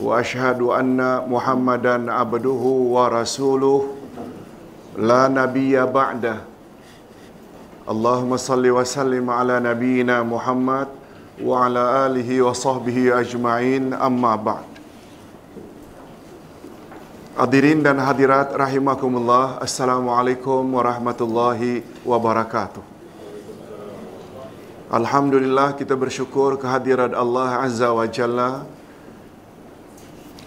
وأشهد أن محمدا عبده ورسوله لا نبي بعده اللهم صل وسلم على نبينا محمد وعلى آله وصحبه أجمعين أما بعد Hadirin dan hadirat rahimakumullah Assalamualaikum warahmatullahi wabarakatuh Alhamdulillah kita bersyukur kehadiran Allah Azza wa Jalla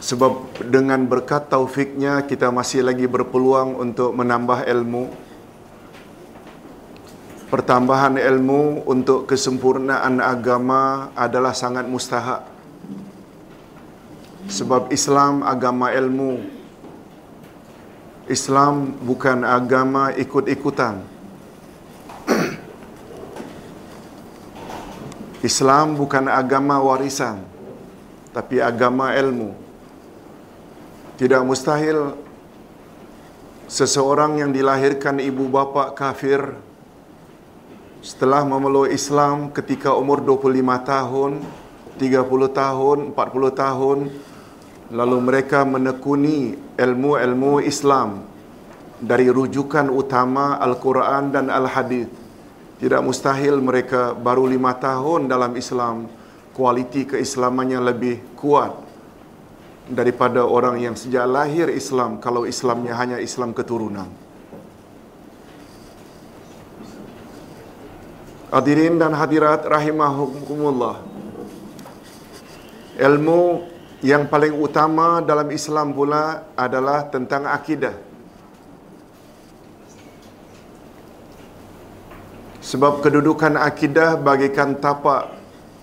sebab dengan berkat taufiknya kita masih lagi berpeluang untuk menambah ilmu. Pertambahan ilmu untuk kesempurnaan agama adalah sangat mustahak. Sebab Islam agama ilmu. Islam bukan agama ikut-ikutan. Islam bukan agama warisan tapi agama ilmu. Tidak mustahil seseorang yang dilahirkan ibu bapa kafir setelah memeluk Islam ketika umur 25 tahun, 30 tahun, 40 tahun lalu mereka menekuni ilmu-ilmu Islam dari rujukan utama Al-Quran dan Al-Hadis tidak mustahil mereka baru lima tahun dalam Islam, kualiti keislamannya lebih kuat daripada orang yang sejak lahir Islam kalau Islamnya hanya Islam keturunan. Hadirin dan hadirat rahimahukumullah. Ilmu yang paling utama dalam Islam pula adalah tentang akidah. Sebab kedudukan akidah bagikan tapak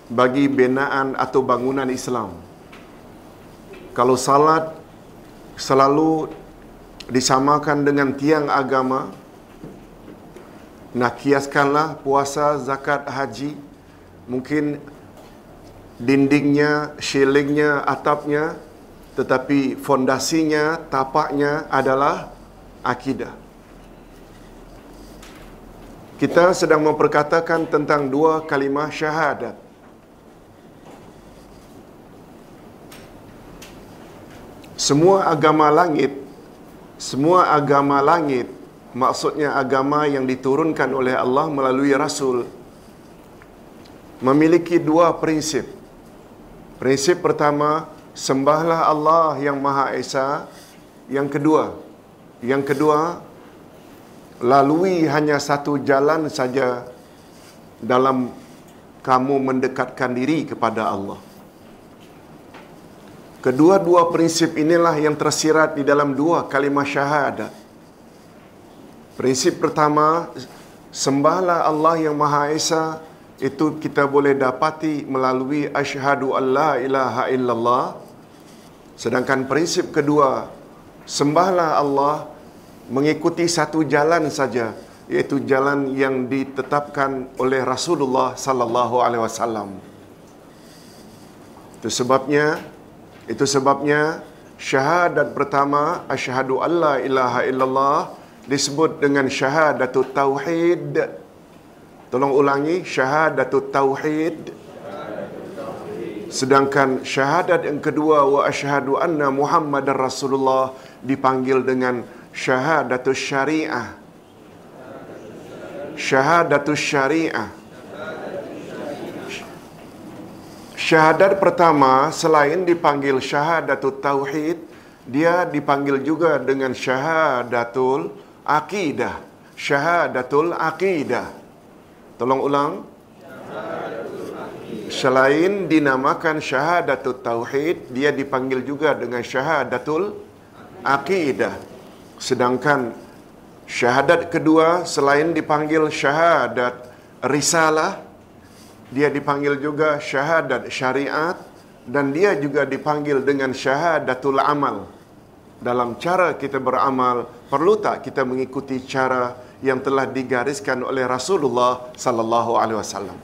bagi binaan atau bangunan Islam. Kalau salat selalu disamakan dengan tiang agama, nak kiaskanlah puasa, zakat, haji, mungkin dindingnya, shillingnya, atapnya, tetapi fondasinya, tapaknya adalah akidah. Kita sedang memperkatakan tentang dua kalimah syahadat. Semua agama langit, semua agama langit, maksudnya agama yang diturunkan oleh Allah melalui Rasul, memiliki dua prinsip. Prinsip pertama, sembahlah Allah yang Maha Esa. Yang kedua, yang kedua, lalui hanya satu jalan saja dalam kamu mendekatkan diri kepada Allah. Kedua-dua prinsip inilah yang tersirat di dalam dua kalimah syahadat. Prinsip pertama, sembahlah Allah yang Maha Esa, itu kita boleh dapati melalui asyhadu alla ilaha illallah. Sedangkan prinsip kedua, sembahlah Allah mengikuti satu jalan saja iaitu jalan yang ditetapkan oleh Rasulullah sallallahu alaihi wasallam. Itu sebabnya itu sebabnya syahadat pertama asyhadu alla ilaha illallah disebut dengan syahadatut tauhid. Tolong ulangi syahadatut tauhid. Sedangkan syahadat yang kedua wa asyhadu anna Muhammadar Rasulullah dipanggil dengan syahadatus syariah. Syahadatus syariah. Syahadat pertama selain dipanggil syahadatul tauhid, dia dipanggil juga dengan syahadatul akidah. Syahadatul akidah. Tolong ulang. Selain dinamakan syahadatul tauhid, dia dipanggil juga dengan syahadatul akidah. Sedangkan syahadat kedua selain dipanggil syahadat risalah, dia dipanggil juga syahadat syariat dan dia juga dipanggil dengan syahadatul amal. dalam cara kita beramal perlu tak kita mengikuti cara yang telah digariskan oleh Rasulullah sallallahu alaihi wasallam.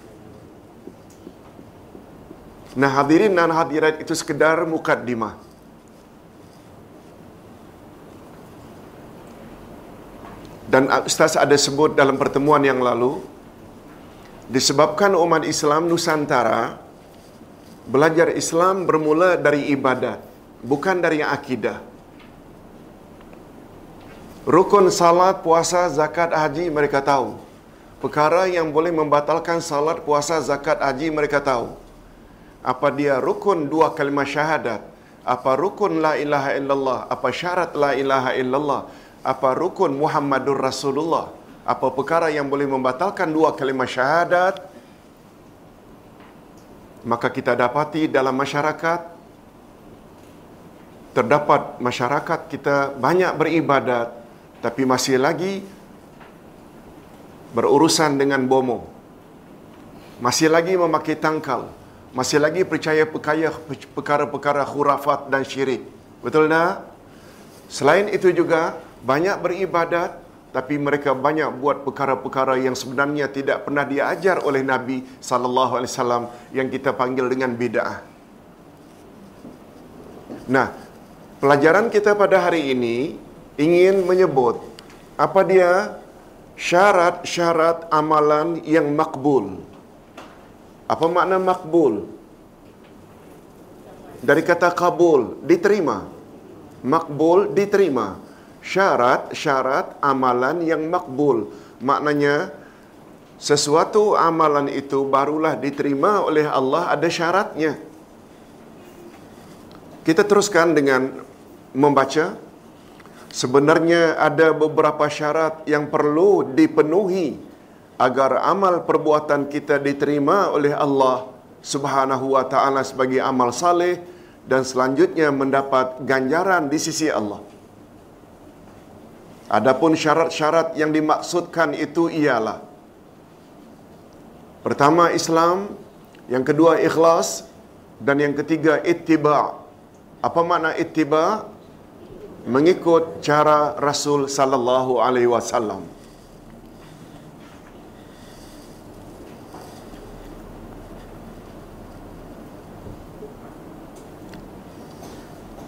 Nah, hadirin dan hadirat itu sekedar mukaddimah. Dan Ustaz ada sebut dalam pertemuan yang lalu, disebabkan umat Islam Nusantara belajar Islam bermula dari ibadat, bukan dari akidah. Rukun salat, puasa, zakat, haji mereka tahu. Perkara yang boleh membatalkan salat, puasa, zakat, haji mereka tahu. Apa dia rukun dua kalimah syahadat? Apa rukun la ilaha illallah? Apa syarat la ilaha illallah? Apa rukun Muhammadur Rasulullah? Apa perkara yang boleh membatalkan dua kalimah syahadat? Maka kita dapati dalam masyarakat terdapat masyarakat kita banyak beribadat tapi masih lagi berurusan dengan bomo. Masih lagi memakai tangkal. Masih lagi percaya perkaya perkara-perkara khurafat dan syirik. Betul tak? Selain itu juga banyak beribadat tapi mereka banyak buat perkara-perkara yang sebenarnya tidak pernah diajar oleh Nabi sallallahu alaihi wasallam yang kita panggil dengan bid'ah. Nah, pelajaran kita pada hari ini ingin menyebut apa dia syarat-syarat amalan yang makbul. Apa makna makbul? Dari kata kabul, diterima. Makbul, diterima. Syarat-syarat amalan yang makbul. Maknanya, sesuatu amalan itu barulah diterima oleh Allah ada syaratnya. Kita teruskan dengan membaca. Sebenarnya ada beberapa syarat yang perlu dipenuhi agar amal perbuatan kita diterima oleh Allah Subhanahu wa taala sebagai amal saleh dan selanjutnya mendapat ganjaran di sisi Allah. Adapun syarat-syarat yang dimaksudkan itu ialah pertama Islam, yang kedua ikhlas dan yang ketiga ittiba. Apa makna ittiba? Mengikut cara Rasul sallallahu alaihi wasallam.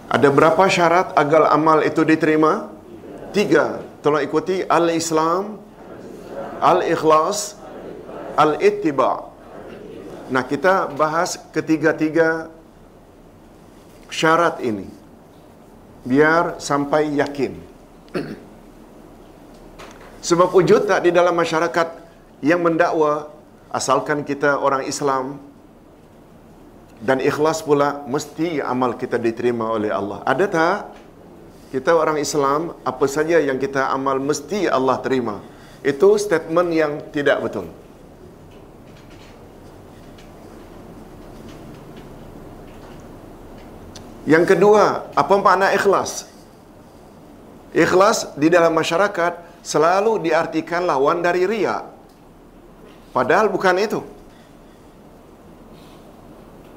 Ada berapa syarat agar amal itu diterima? Tiga. Tolong ikuti al-Islam, al-Ikhlas, al-Ittiba. Nah, kita bahas ketiga-tiga syarat ini. Biar sampai yakin. Sebab wujud tak di dalam masyarakat yang mendakwa asalkan kita orang Islam dan ikhlas pula mesti amal kita diterima oleh Allah. Ada tak? Kita orang Islam, apa saja yang kita amal mesti Allah terima. Itu statement yang tidak betul. Yang kedua, apa makna ikhlas? Ikhlas di dalam masyarakat selalu diartikan lawan dari ria. Padahal bukan itu.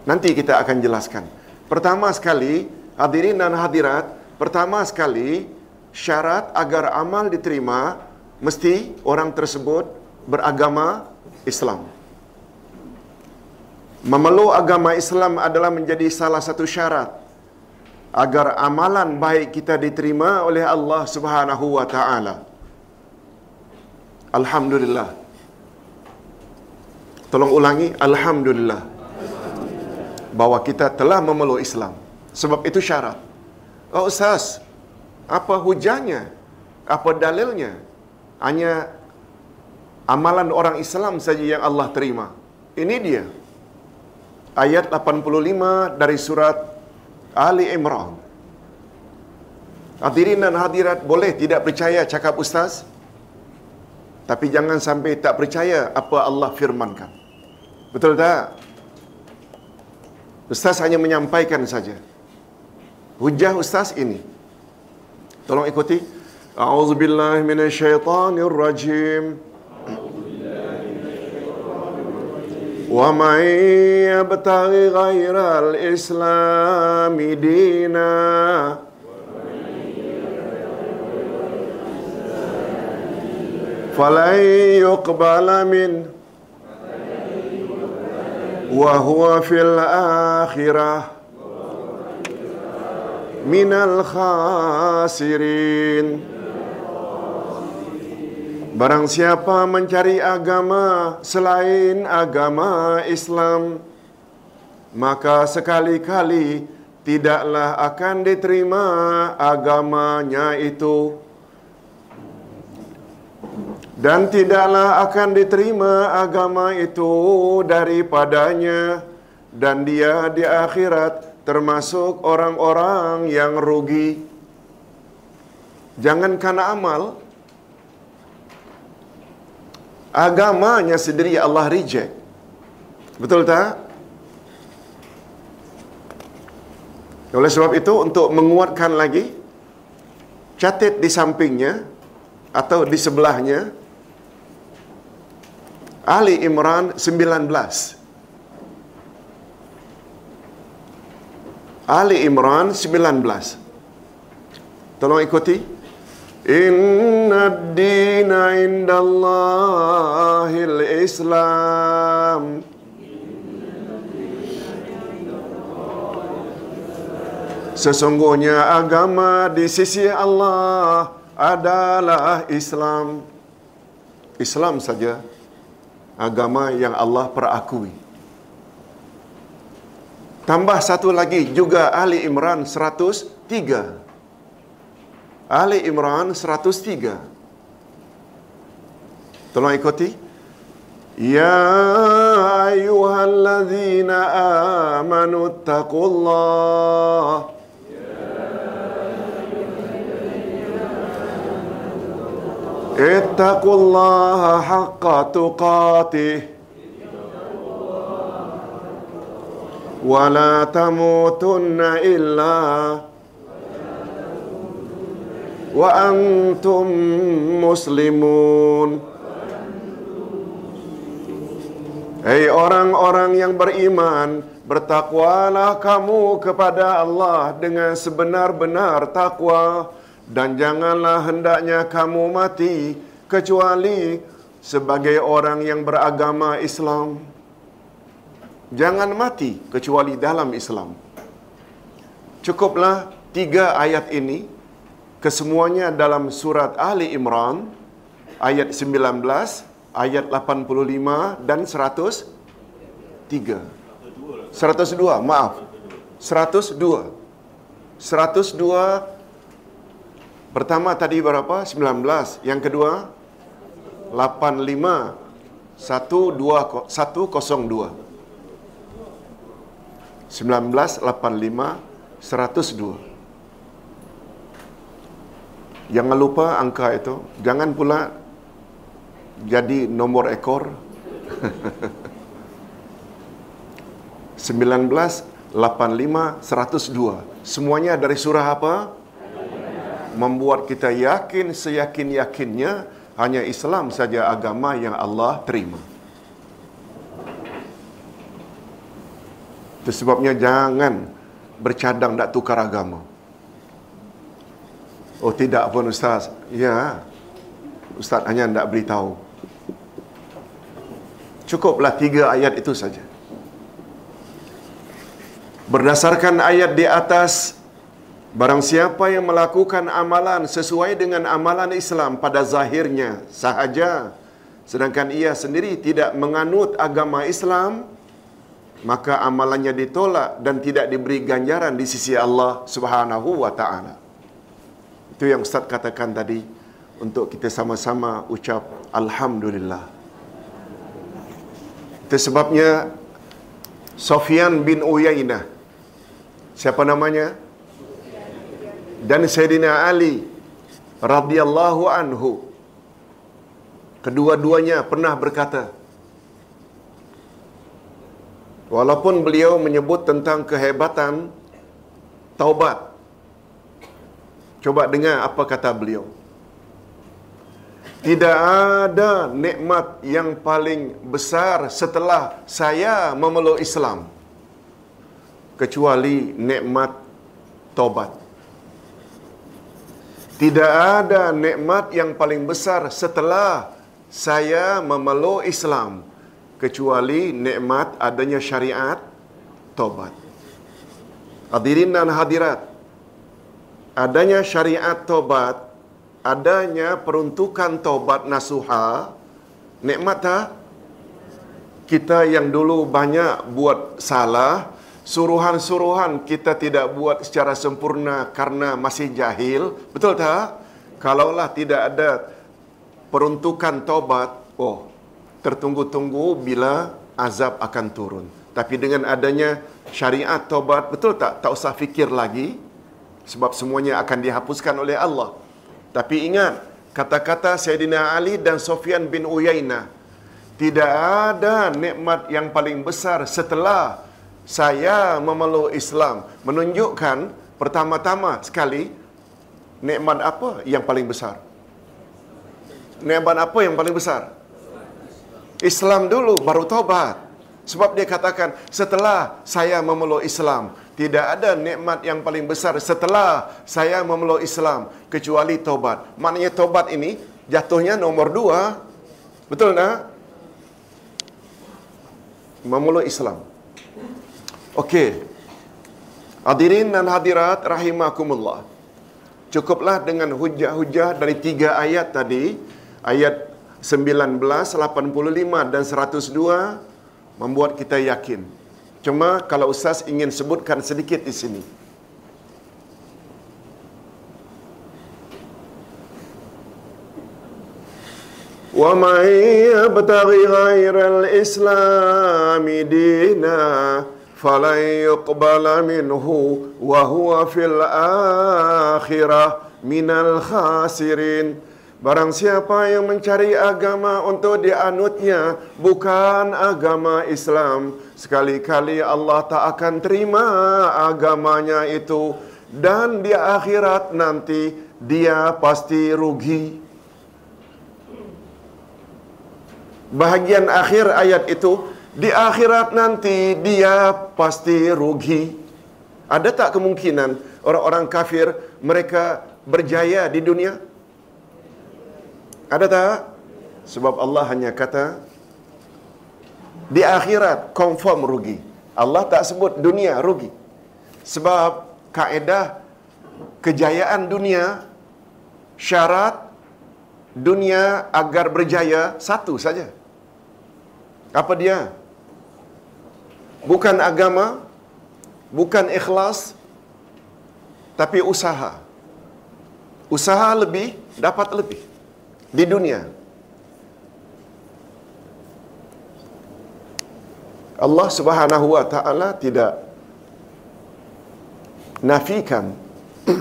Nanti kita akan jelaskan. Pertama sekali, hadirin dan hadirat, pertama sekali syarat agar amal diterima mesti orang tersebut beragama Islam. Memeluk agama Islam adalah menjadi salah satu syarat agar amalan baik kita diterima oleh Allah Subhanahu wa taala. Alhamdulillah. Tolong ulangi, alhamdulillah. Bahawa kita telah memeluk Islam. Sebab itu syarat. Oh Ustaz, apa hujahnya? Apa dalilnya? Hanya amalan orang Islam saja yang Allah terima. Ini dia. Ayat 85 dari surat Ali Imran. Hadirin dan hadirat boleh tidak percaya cakap ustaz? Tapi jangan sampai tak percaya apa Allah firmankan. Betul tak? Ustaz hanya menyampaikan saja. Hujah ustaz ini. Tolong ikuti. A'udzu billahi minasyaitonir rajim. Wa may yabtaghi ghaira al-islam dina. فلن يقبل من وهو في الاخره minal khasirin. Barang siapa mencari agama selain agama Islam Maka sekali-kali tidaklah akan diterima agamanya itu. Dan tidaklah akan diterima agama itu daripadanya Dan dia di akhirat termasuk orang-orang yang rugi. Jangan karena amal, agamanya sendiri Allah reject. Betul tak? Oleh sebab itu untuk menguatkan lagi catat di sampingnya atau di sebelahnya Ali Imran 19 Ali Imran 19 Tolong ikuti Inna ad-dina indallahil Islam Sesungguhnya agama di sisi Allah adalah Islam. Islam saja agama yang Allah perakui. Tambah satu lagi juga Ali Imran 103. Ali Imran 103. Tolong ikuti. Ya ayyuhalladzina amanu taqullaha اتقوا الله حق تقاته ولا تموتن إلا وأنتم مسلمون Hei orang-orang yang beriman, bertakwalah kamu kepada Allah dengan sebenar-benar takwa dan janganlah hendaknya kamu mati kecuali sebagai orang yang beragama Islam. Jangan mati kecuali dalam Islam. Cukuplah tiga ayat ini kesemuanya dalam surat Ali Imran ayat 19, ayat 85 dan 103. 102, maaf. 102. 102 Pertama tadi berapa? 19. Yang kedua 85 102 1985 102 Jangan lupa angka itu. Jangan pula jadi nomor ekor. 19 85 102. Semuanya dari surah apa? membuat kita yakin seyakin-yakinnya hanya Islam saja agama yang Allah terima. Itu sebabnya jangan bercadang nak tukar agama. Oh tidak pun Ustaz. Ya, Ustaz hanya nak beritahu. Cukuplah tiga ayat itu saja. Berdasarkan ayat di atas Barang siapa yang melakukan amalan sesuai dengan amalan Islam pada zahirnya sahaja sedangkan ia sendiri tidak menganut agama Islam maka amalannya ditolak dan tidak diberi ganjaran di sisi Allah Subhanahu wa taala. Itu yang Ustaz katakan tadi untuk kita sama-sama ucap alhamdulillah. Itu sebabnya Sofyan bin Uyainah siapa namanya? dan Sayyidina Ali radhiyallahu anhu kedua-duanya pernah berkata walaupun beliau menyebut tentang kehebatan taubat. Coba dengar apa kata beliau. Tidak ada nikmat yang paling besar setelah saya memeluk Islam. Kecuali nikmat taubat. Tidak ada nikmat yang paling besar setelah saya memeluk Islam kecuali nikmat adanya syariat taubat. Hadirin dan hadirat, adanya syariat taubat, adanya peruntukan taubat nasuha, nikmat tak? Kita yang dulu banyak buat salah, suruhan-suruhan kita tidak buat secara sempurna karena masih jahil, betul tak? Kalaulah tidak ada peruntukan taubat, oh, tertunggu-tunggu bila azab akan turun. Tapi dengan adanya syariat taubat, betul tak? Tak usah fikir lagi sebab semuanya akan dihapuskan oleh Allah. Tapi ingat, kata-kata Sayyidina Ali dan Sofyan bin Uyainah, tidak ada nikmat yang paling besar setelah saya memeluk Islam. Menunjukkan pertama-tama sekali, nikmat apa yang paling besar? Nikmat apa yang paling besar? Islam dulu, baru taubat. Sebab dia katakan, setelah saya memeluk Islam, tidak ada nikmat yang paling besar setelah saya memeluk Islam, kecuali taubat. Maknanya taubat ini jatuhnya nomor dua. Betul tak? Memeluk Islam. Okey. Hadirin dan hadirat rahimakumullah. Cukuplah dengan hujah-hujah dari tiga ayat tadi. Ayat 19, 85 dan 102 membuat kita yakin. Cuma kalau Ustaz ingin sebutkan sedikit di sini. وَمَنْ يَبْتَغِي غَيْرَ الْإِسْلَامِ دِينًا فَلَنْ يُقْبَلَ مِنْهُ وَهُوَ فِي الْآخِرَةِ مِنَ الْخَاسِرِينَ Barang siapa yang mencari agama untuk dianutnya bukan agama Islam, sekali-kali Allah tak akan terima agamanya itu dan di akhirat nanti dia pasti rugi. Bahagian akhir ayat itu di akhirat nanti dia pasti rugi. Ada tak kemungkinan orang-orang kafir mereka berjaya di dunia? Ada tak? Sebab Allah hanya kata di akhirat confirm rugi. Allah tak sebut dunia rugi. Sebab kaedah kejayaan dunia syarat dunia agar berjaya satu saja. Apa dia? Bukan agama, bukan ikhlas, tapi usaha. Usaha lebih, dapat lebih di dunia. Allah Subhanahu wa taala tidak nafikan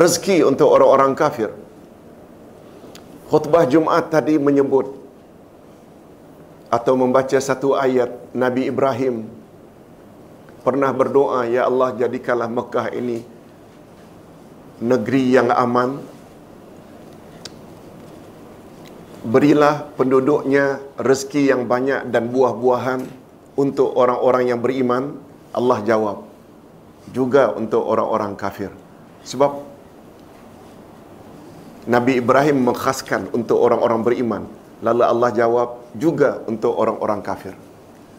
rezeki untuk orang-orang kafir. Khutbah Jumaat tadi menyebut atau membaca satu ayat Nabi Ibrahim pernah berdoa, Ya Allah jadikanlah Mekah ini negeri yang aman, berilah penduduknya rezeki yang banyak dan buah-buahan untuk orang-orang yang beriman. Allah jawab juga untuk orang-orang kafir. Sebab Nabi Ibrahim mengkhaskan untuk orang-orang beriman. Lalu Allah jawab juga untuk orang-orang kafir.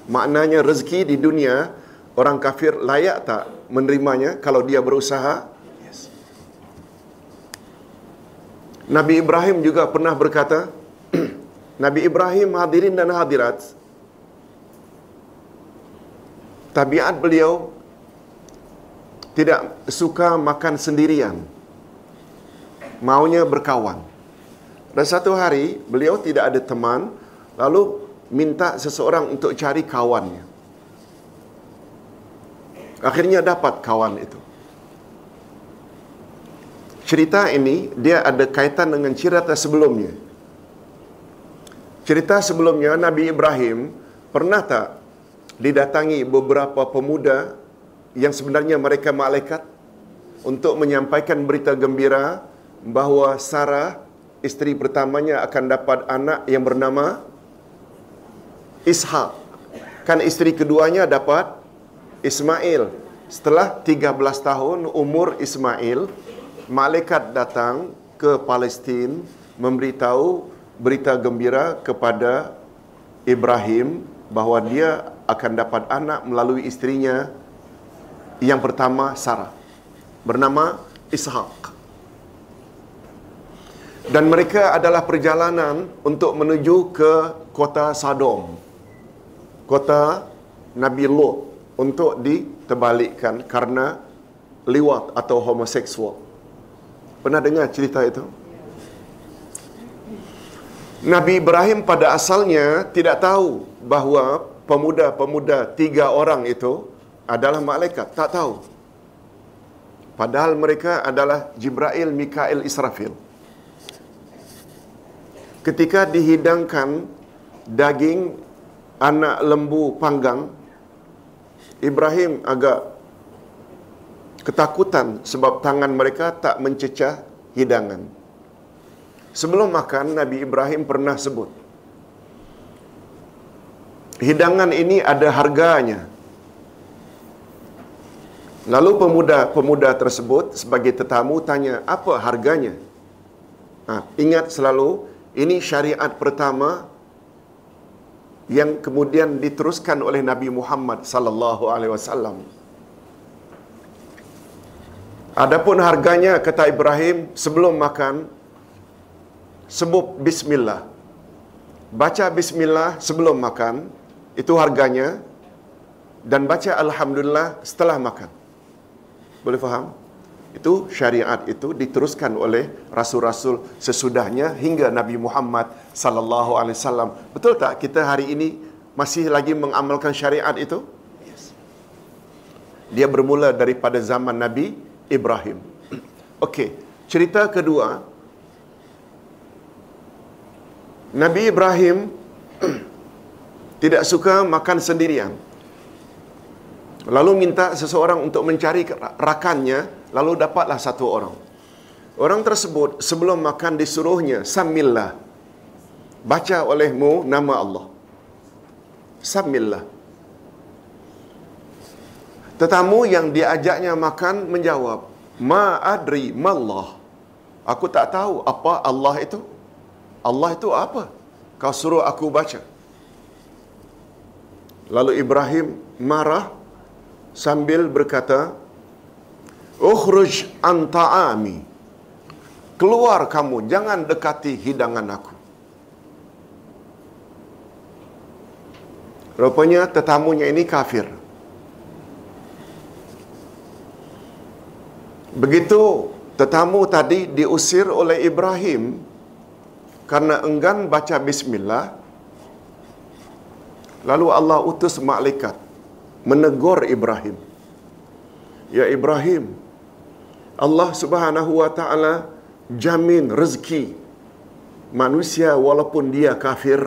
Maknanya rezeki di dunia orang kafir layak tak menerimanya kalau dia berusaha? Yes. Nabi Ibrahim juga pernah berkata, Nabi Ibrahim hadirin dan hadirat. Tabiat beliau tidak suka makan sendirian. Maunya berkawan. Dan satu hari beliau tidak ada teman lalu minta seseorang untuk cari kawannya. Akhirnya dapat kawan itu. Cerita ini dia ada kaitan dengan cerita sebelumnya Cerita sebelumnya Nabi Ibrahim pernah tak didatangi beberapa pemuda yang sebenarnya mereka malaikat untuk menyampaikan berita gembira bahawa Sarah isteri pertamanya akan dapat anak yang bernama Ishak. Kan isteri keduanya dapat Ismail. Setelah 13 tahun umur Ismail, malaikat datang ke Palestin memberitahu berita gembira kepada Ibrahim bahawa dia akan dapat anak melalui istrinya yang pertama Sarah bernama Ishaq. Dan mereka adalah perjalanan untuk menuju ke kota Sodom. Kota Nabi Lot untuk diterbalikkan karena liwat atau homoseksual. Pernah dengar cerita itu? Nabi Ibrahim pada asalnya tidak tahu bahawa pemuda-pemuda tiga orang itu adalah malaikat. Tak tahu. Padahal mereka adalah Jibrail, Mikail, Israfil. Ketika dihidangkan daging anak lembu panggang, Ibrahim agak ketakutan sebab tangan mereka tak mencecah hidangan. Sebelum makan, Nabi Ibrahim pernah sebut, hidangan ini ada harganya. Lalu pemuda-pemuda tersebut sebagai tetamu tanya, apa harganya? Ha, ingat selalu, ini syariat pertama yang kemudian diteruskan oleh Nabi Muhammad sallallahu alaihi wasallam. Adapun harganya kata Ibrahim sebelum makan sebut bismillah. Baca bismillah sebelum makan itu harganya dan baca alhamdulillah setelah makan. Boleh faham? Itu syariat itu diteruskan oleh rasul-rasul sesudahnya hingga Nabi Muhammad sallallahu alaihi wasallam. Betul tak kita hari ini masih lagi mengamalkan syariat itu? Yes. Dia bermula daripada zaman Nabi Ibrahim. Okey, cerita kedua Nabi Ibrahim tidak suka makan sendirian. Lalu minta seseorang untuk mencari rakannya, lalu dapatlah satu orang. Orang tersebut sebelum makan disuruhnya, Samillah. Baca olehmu nama Allah. Samillah. Tetamu yang diajaknya makan menjawab, Ma adri mallah. Aku tak tahu apa Allah itu. Allah itu apa? Kau suruh aku baca. Lalu Ibrahim marah sambil berkata, Ukhruj anta'ami. Keluar kamu, jangan dekati hidangan aku. Rupanya tetamunya ini kafir. Begitu tetamu tadi diusir oleh Ibrahim karena enggan baca bismillah, lalu Allah utus malaikat menegur Ibrahim. Ya Ibrahim, Allah Subhanahu wa taala jamin rezeki manusia walaupun dia kafir.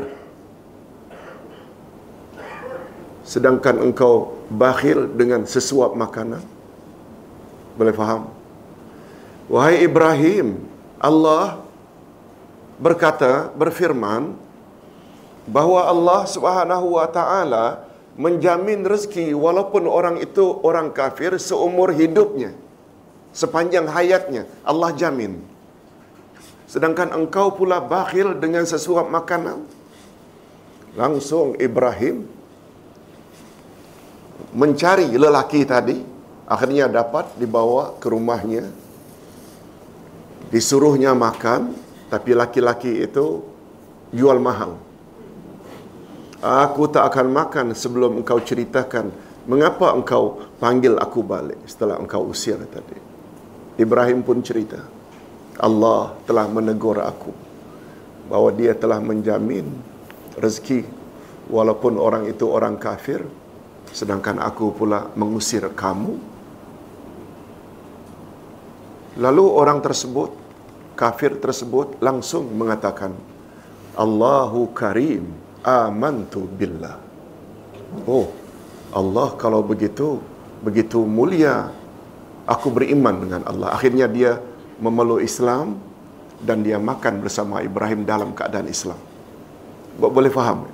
Sedangkan engkau bakhil dengan sesuap makanan. Boleh faham? Wahai Ibrahim, Allah berkata, berfirman, bahawa Allah Subhanahu wa taala menjamin rezeki walaupun orang itu orang kafir seumur hidupnya. Sepanjang hayatnya Allah jamin. Sedangkan engkau pula bakhil dengan sesuap makanan. Langsung Ibrahim mencari lelaki tadi akhirnya dapat dibawa ke rumahnya disuruhnya makan tapi laki-laki itu jual mahal. Aku tak akan makan sebelum engkau ceritakan mengapa engkau panggil aku balik setelah engkau usir tadi. Ibrahim pun cerita Allah telah menegur aku bahawa dia telah menjamin rezeki walaupun orang itu orang kafir sedangkan aku pula mengusir kamu. Lalu orang tersebut, kafir tersebut langsung mengatakan, Allahu Karim, amantu billah. Oh, Allah kalau begitu, begitu mulia, aku beriman dengan Allah. Akhirnya dia memeluk Islam dan dia makan bersama Ibrahim dalam keadaan Islam. Boleh faham?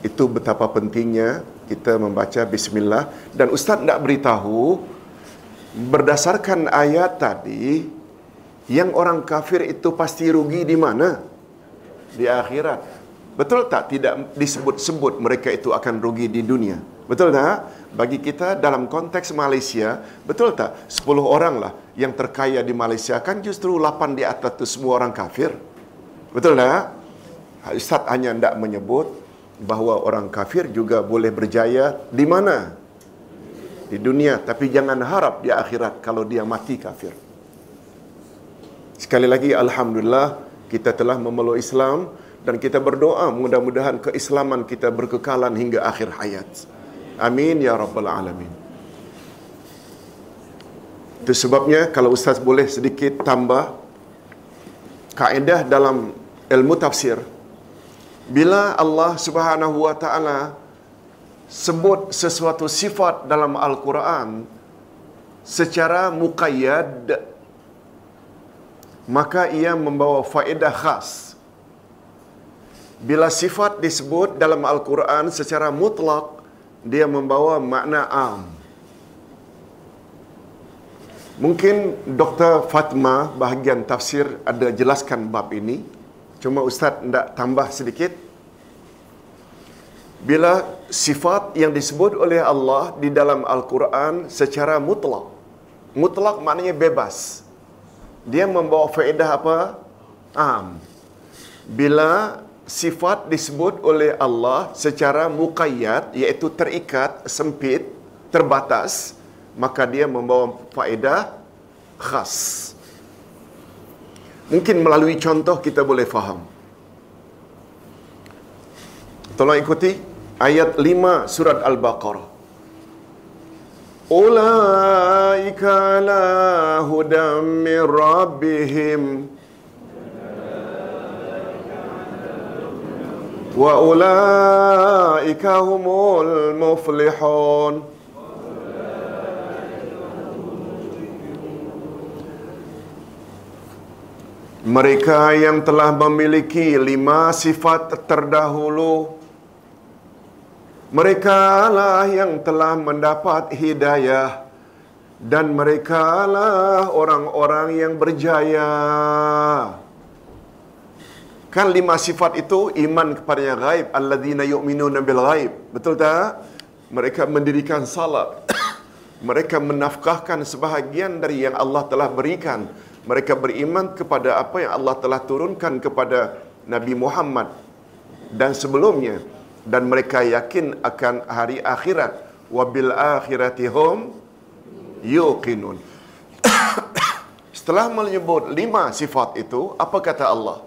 Itu betapa pentingnya kita membaca bismillah dan ustaz nak beritahu berdasarkan ayat tadi yang orang kafir itu pasti rugi di mana? di akhirat. Betul tak tidak disebut-sebut mereka itu akan rugi di dunia? Betul tak? Bagi kita dalam konteks Malaysia, betul tak? 10 orang lah yang terkaya di Malaysia kan justru 8 di atas itu semua orang kafir. Betul tak? Ustaz hanya tidak menyebut bahawa orang kafir juga boleh berjaya di mana? Di dunia. Tapi jangan harap di akhirat kalau dia mati kafir. Sekali lagi, Alhamdulillah, kita telah memeluk Islam dan kita berdoa mudah-mudahan keislaman kita berkekalan hingga akhir hayat. Amin ya rabbal alamin. Itu sebabnya kalau ustaz boleh sedikit tambah kaedah dalam ilmu tafsir bila Allah Subhanahu wa taala sebut sesuatu sifat dalam Al-Quran secara muqayyad maka ia membawa faedah khas. Bila sifat disebut dalam Al-Quran secara mutlak dia membawa makna am. Mungkin Dr. Fatma bahagian tafsir ada jelaskan bab ini. Cuma ustaz tidak tambah sedikit. Bila sifat yang disebut oleh Allah di dalam Al-Quran secara mutlak mutlak maknanya bebas dia membawa faedah apa am bila sifat disebut oleh Allah secara muqayyad iaitu terikat, sempit, terbatas, maka dia membawa faedah khas. Mungkin melalui contoh kita boleh faham. Tolong ikuti ayat 5 surat Al-Baqarah. Ulaika ala hudam min rabbihim Wa ulaika humul muflihun Mereka yang telah memiliki lima sifat terdahulu. Mereka lah yang telah mendapat hidayah Dan mereka lah orang-orang yang berjaya Kan lima sifat itu iman kepada yang gaib, alladzina yu'minuna bil gaib. Betul tak? Mereka mendirikan salat. Mereka menafkahkan sebahagian dari yang Allah telah berikan. Mereka beriman kepada apa yang Allah telah turunkan kepada Nabi Muhammad dan sebelumnya dan mereka yakin akan hari akhirat wabil akhiratihum yuqinun. Setelah menyebut lima sifat itu, apa kata Allah?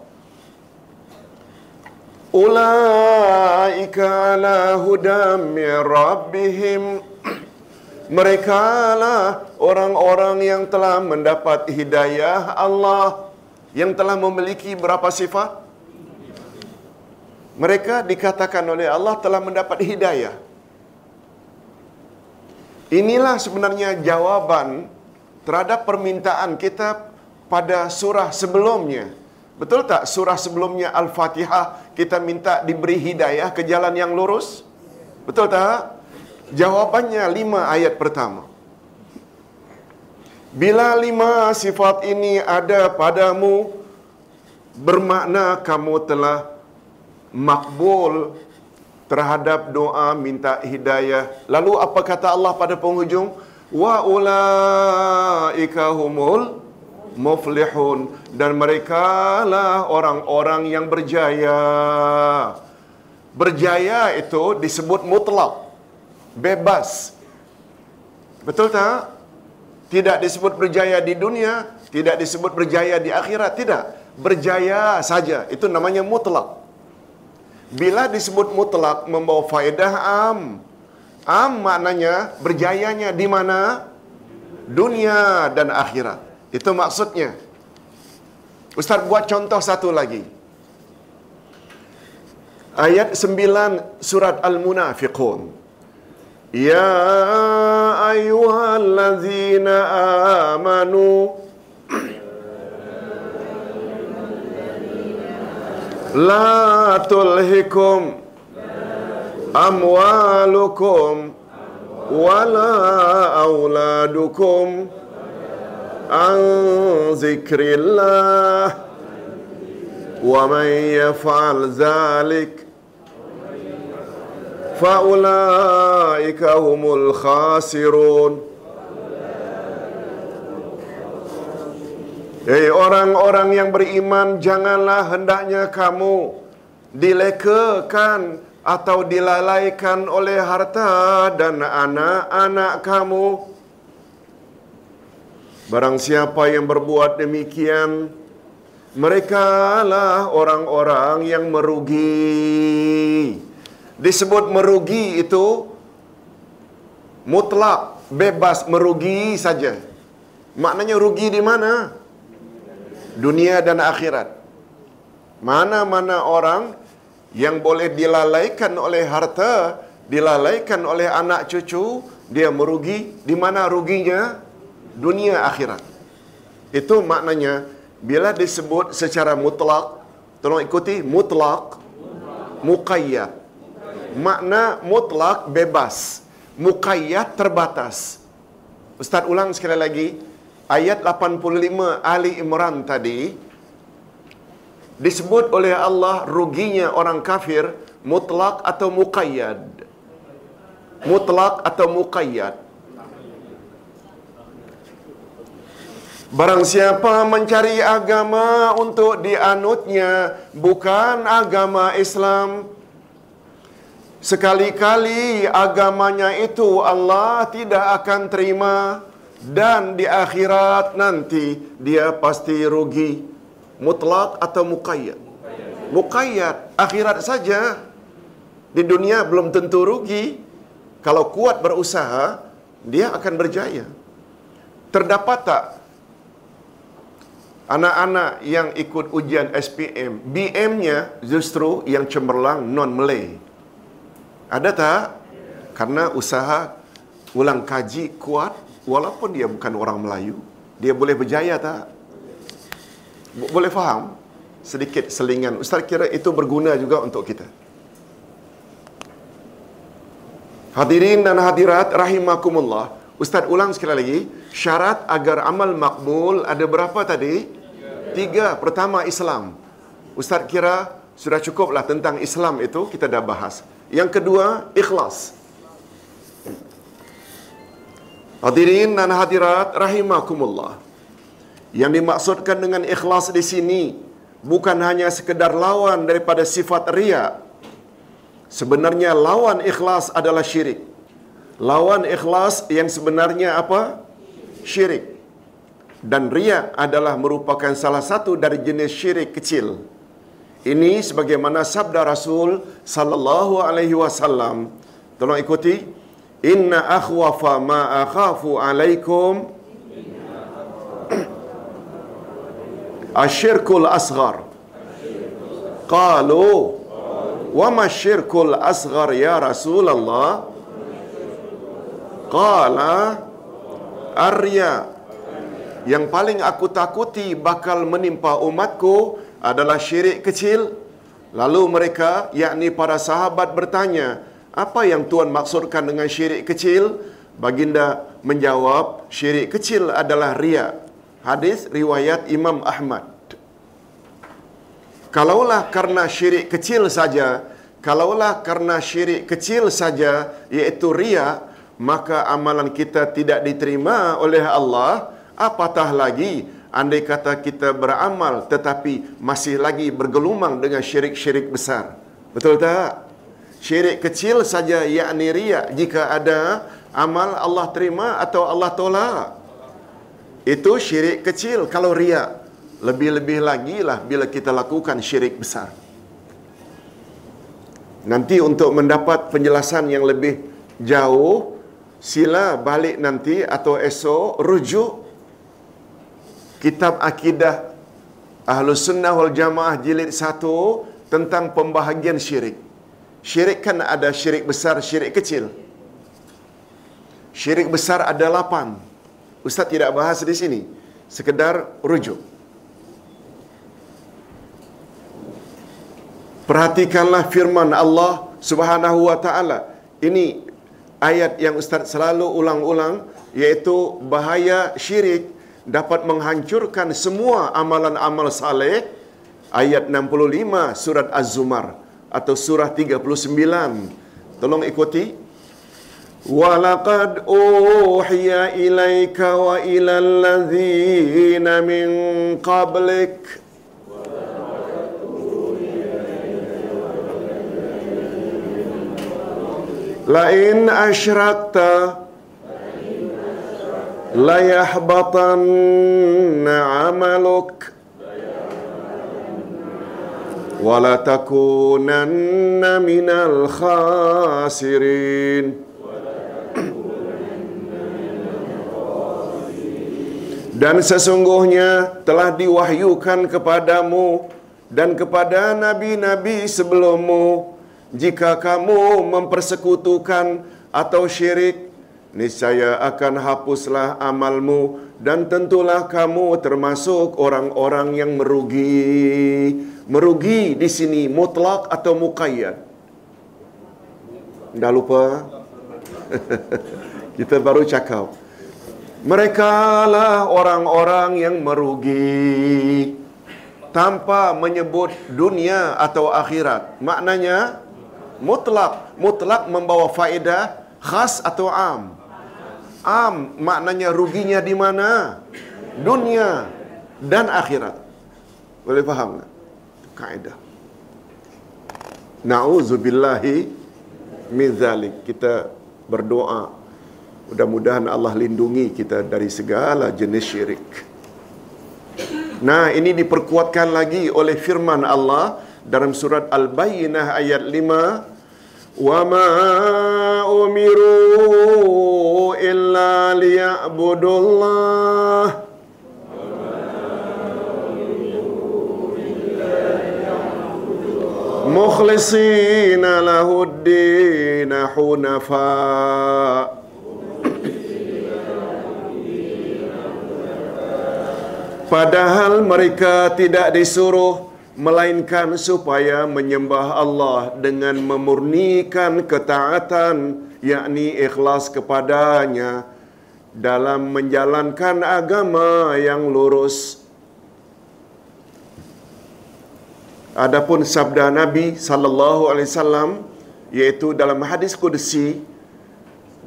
Ulaika ala hudam min rabbihim Mereka lah orang-orang yang telah mendapat hidayah Allah Yang telah memiliki berapa sifat? Mereka dikatakan oleh Allah telah mendapat hidayah Inilah sebenarnya jawaban terhadap permintaan kita pada surah sebelumnya Betul tak surah sebelumnya Al-Fatihah kita minta diberi hidayah ke jalan yang lurus? Betul tak? Jawabannya lima ayat pertama. Bila lima sifat ini ada padamu, bermakna kamu telah makbul terhadap doa minta hidayah. Lalu apa kata Allah pada penghujung? Wa ulaika humul muflihun dan mereka lah orang-orang yang berjaya. Berjaya itu disebut mutlak. Bebas. Betul tak? Tidak disebut berjaya di dunia, tidak disebut berjaya di akhirat, tidak. Berjaya saja, itu namanya mutlak. Bila disebut mutlak membawa faedah am. Am maknanya berjayanya di mana? Dunia dan akhirat. Itu maksudnya. Ustaz buat contoh satu lagi. Ayat 9 surat Al-Munafiqun. Ya ayyuhallazina amanu La tulhikum amwalukum wala auladukum عن ذكر الله ومن يفعل ذلك فأولئك هم الخاسرون Hei orang-orang yang beriman janganlah hendaknya kamu dilekakan atau dilalaikan oleh harta dan anak-anak kamu. Barang siapa yang berbuat demikian, mereka lah orang-orang yang merugi. Disebut merugi itu mutlak, bebas merugi saja. Maknanya rugi di mana? Dunia dan akhirat. Mana-mana orang yang boleh dilalaikan oleh harta, dilalaikan oleh anak cucu, dia merugi. Di mana ruginya? Dunia akhirat. Itu maknanya bila disebut secara mutlak, tolong ikuti mutlak, muqayyad. Makna mutlak bebas, muqayyad terbatas. Ustaz ulang sekali lagi, ayat 85 Ali Imran tadi disebut oleh Allah ruginya orang kafir mutlak atau muqayyad. Mutlak atau muqayyad. Barang siapa mencari agama untuk dianutnya bukan agama Islam. Sekali-kali agamanya itu Allah tidak akan terima dan di akhirat nanti dia pasti rugi. Mutlak atau muqayyad? Muqayyad. Akhirat saja. Di dunia belum tentu rugi. Kalau kuat berusaha, dia akan berjaya. Terdapat tak anak-anak yang ikut ujian SPM, BM-nya justru yang cemerlang non-Malay? Ada tak? Karena usaha ulang kaji kuat, walaupun dia bukan orang Melayu, dia boleh berjaya tak? Boleh faham? Sedikit selingan. Ustaz kira itu berguna juga untuk kita. Hadirin dan hadirat rahimakumullah. Ustaz ulang sekali lagi. Syarat agar amal makbul ada berapa tadi? Tiga. Pertama Islam. Ustaz kira sudah cukuplah tentang Islam itu kita dah bahas. Yang kedua ikhlas. Hadirin dan hadirat rahimakumullah. Yang dimaksudkan dengan ikhlas di sini bukan hanya sekedar lawan daripada sifat riya. Sebenarnya lawan ikhlas adalah syirik. Lawan ikhlas yang sebenarnya apa? Syirik. Dan riya adalah merupakan salah satu dari jenis syirik kecil. Ini sebagaimana sabda Rasul sallallahu alaihi wasallam. Tolong ikuti. Inna akhwafa ma akhafu alaikum asyirkul asghar. Qalu wa ma syirkul asghar ya Rasulullah? Qala arya yang paling aku takuti bakal menimpa umatku adalah syirik kecil. Lalu mereka, yakni para sahabat bertanya, apa yang Tuhan maksudkan dengan syirik kecil? Baginda menjawab, syirik kecil adalah ria. Hadis riwayat Imam Ahmad. Kalaulah karena syirik kecil saja, kalaulah karena syirik kecil saja, iaitu ria, maka amalan kita tidak diterima oleh Allah, apatah lagi andai kata kita beramal tetapi masih lagi bergelumang dengan syirik-syirik besar. Betul tak? Syirik kecil saja yakni riya jika ada amal Allah terima atau Allah tolak. Itu syirik kecil kalau riya. Lebih-lebih lagi lah bila kita lakukan syirik besar. Nanti untuk mendapat penjelasan yang lebih jauh, sila balik nanti atau esok rujuk kitab akidah Ahlus Sunnah wal Jamaah jilid 1 tentang pembahagian syirik. Syirik kan ada syirik besar, syirik kecil. Syirik besar ada lapan. Ustaz tidak bahas di sini. Sekedar rujuk. Perhatikanlah firman Allah Subhanahu wa taala. Ini ayat yang Ustaz selalu ulang-ulang iaitu bahaya syirik dapat menghancurkan semua amalan-amal saleh ayat 65 surat Az-Zumar atau surah 39. Tolong ikuti. Walaqad uhiya ilaika wa ilal ladzina min qablik لئن أشركت ليحبطن عملك ولتكونن من الخاسرين Dan sesungguhnya telah diwahyukan kepadamu dan kepada nabi-nabi sebelummu jika kamu mempersekutukan atau syirik niscaya akan hapuslah amalmu dan tentulah kamu termasuk orang-orang yang merugi merugi di sini mutlak atau muqayyad? Dah lupa? Kita baru cakap. Mereka lah orang-orang yang merugi. Tanpa menyebut dunia atau akhirat. Maknanya mutlak. Mutlak membawa faedah khas atau am? Am maknanya ruginya di mana? Dunia dan akhirat. Boleh faham tak kaedah. Na'udzubillahi min zalik. Kita berdoa. Mudah-mudahan Allah lindungi kita dari segala jenis syirik. Nah ini diperkuatkan lagi oleh firman Allah dalam surat Al-Bayyinah ayat 5 wa ma umiru illa liya'budullah mukhlisina lahuddin hunafa Padahal mereka tidak disuruh melainkan supaya menyembah Allah dengan memurnikan ketaatan yakni ikhlas kepadanya dalam menjalankan agama yang lurus Adapun sabda Nabi sallallahu alaihi wasallam iaitu dalam hadis qudsi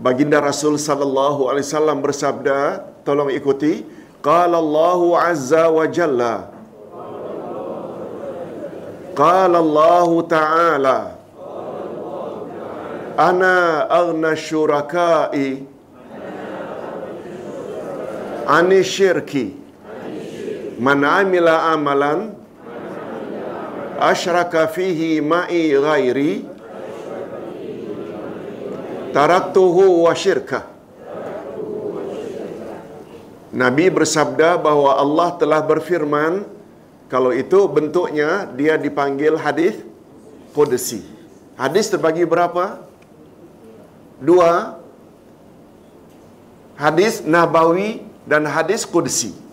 baginda Rasul sallallahu alaihi wasallam bersabda tolong ikuti qala Allahu azza wa jalla. Qala Allah ta'ala. Ana aghna syuraka'i. Ani syirki. Man amila amalan asyraka fihi ma'i ghairi taraktuhu wa syirka Nabi bersabda bahawa Allah telah berfirman kalau itu bentuknya dia dipanggil hadis qudsi. Hadis terbagi berapa? Dua. Hadis Nabawi dan hadis qudsi.